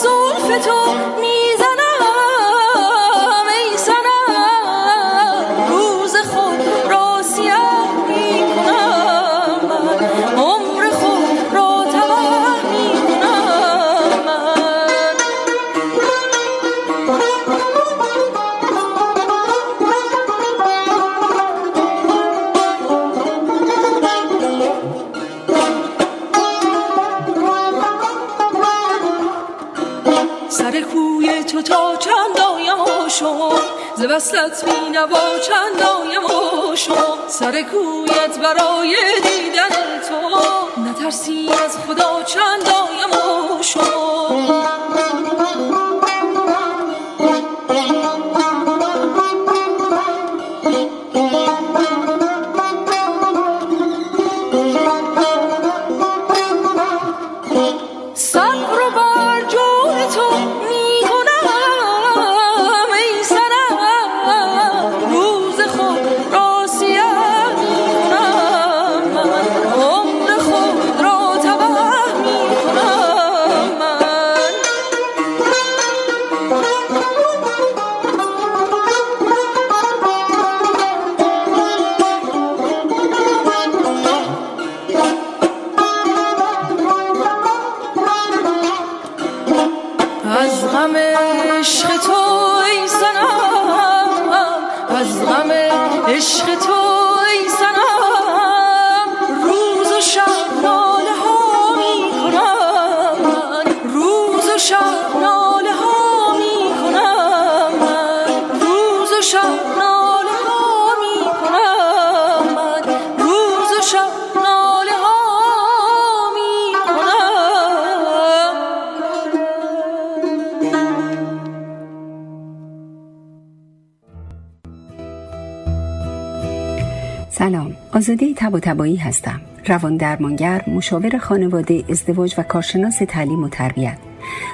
زلف تو می‌زنم وصلت بی نوا و شما سر کویت برای دیدن تو. نترسی از خدا چند تبایی هستم. روان درمانگر مشاور خانواده ازدواج و کارشناس تعلیم و تربیت.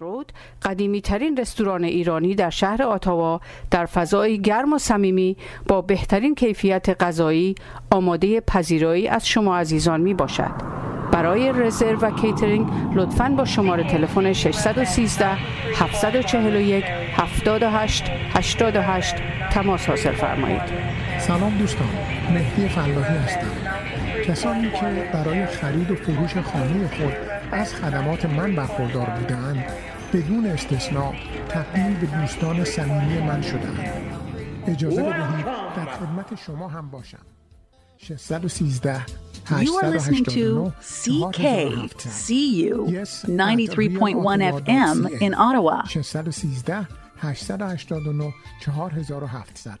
رود قدیمی ترین رستوران ایرانی در شهر آتاوا در فضای گرم و صمیمی با بهترین کیفیت غذایی آماده پذیرایی از شما عزیزان می باشد. برای رزرو و کیترینگ لطفاً با شماره تلفن 613 741 78 88 تماس حاصل فرمایید. سلام دوستان مهدی فلاحی هستم کسانی که برای خرید و فروش خانه خود از خدمات من برخوردار بودند بدون استثناء تبدیل به دوستان صمیمی من شدند اجازه بدهید در خدمت شما هم باشم. 613 You are listening to CKCU 93.1 FM in Ottawa. 613 889 4700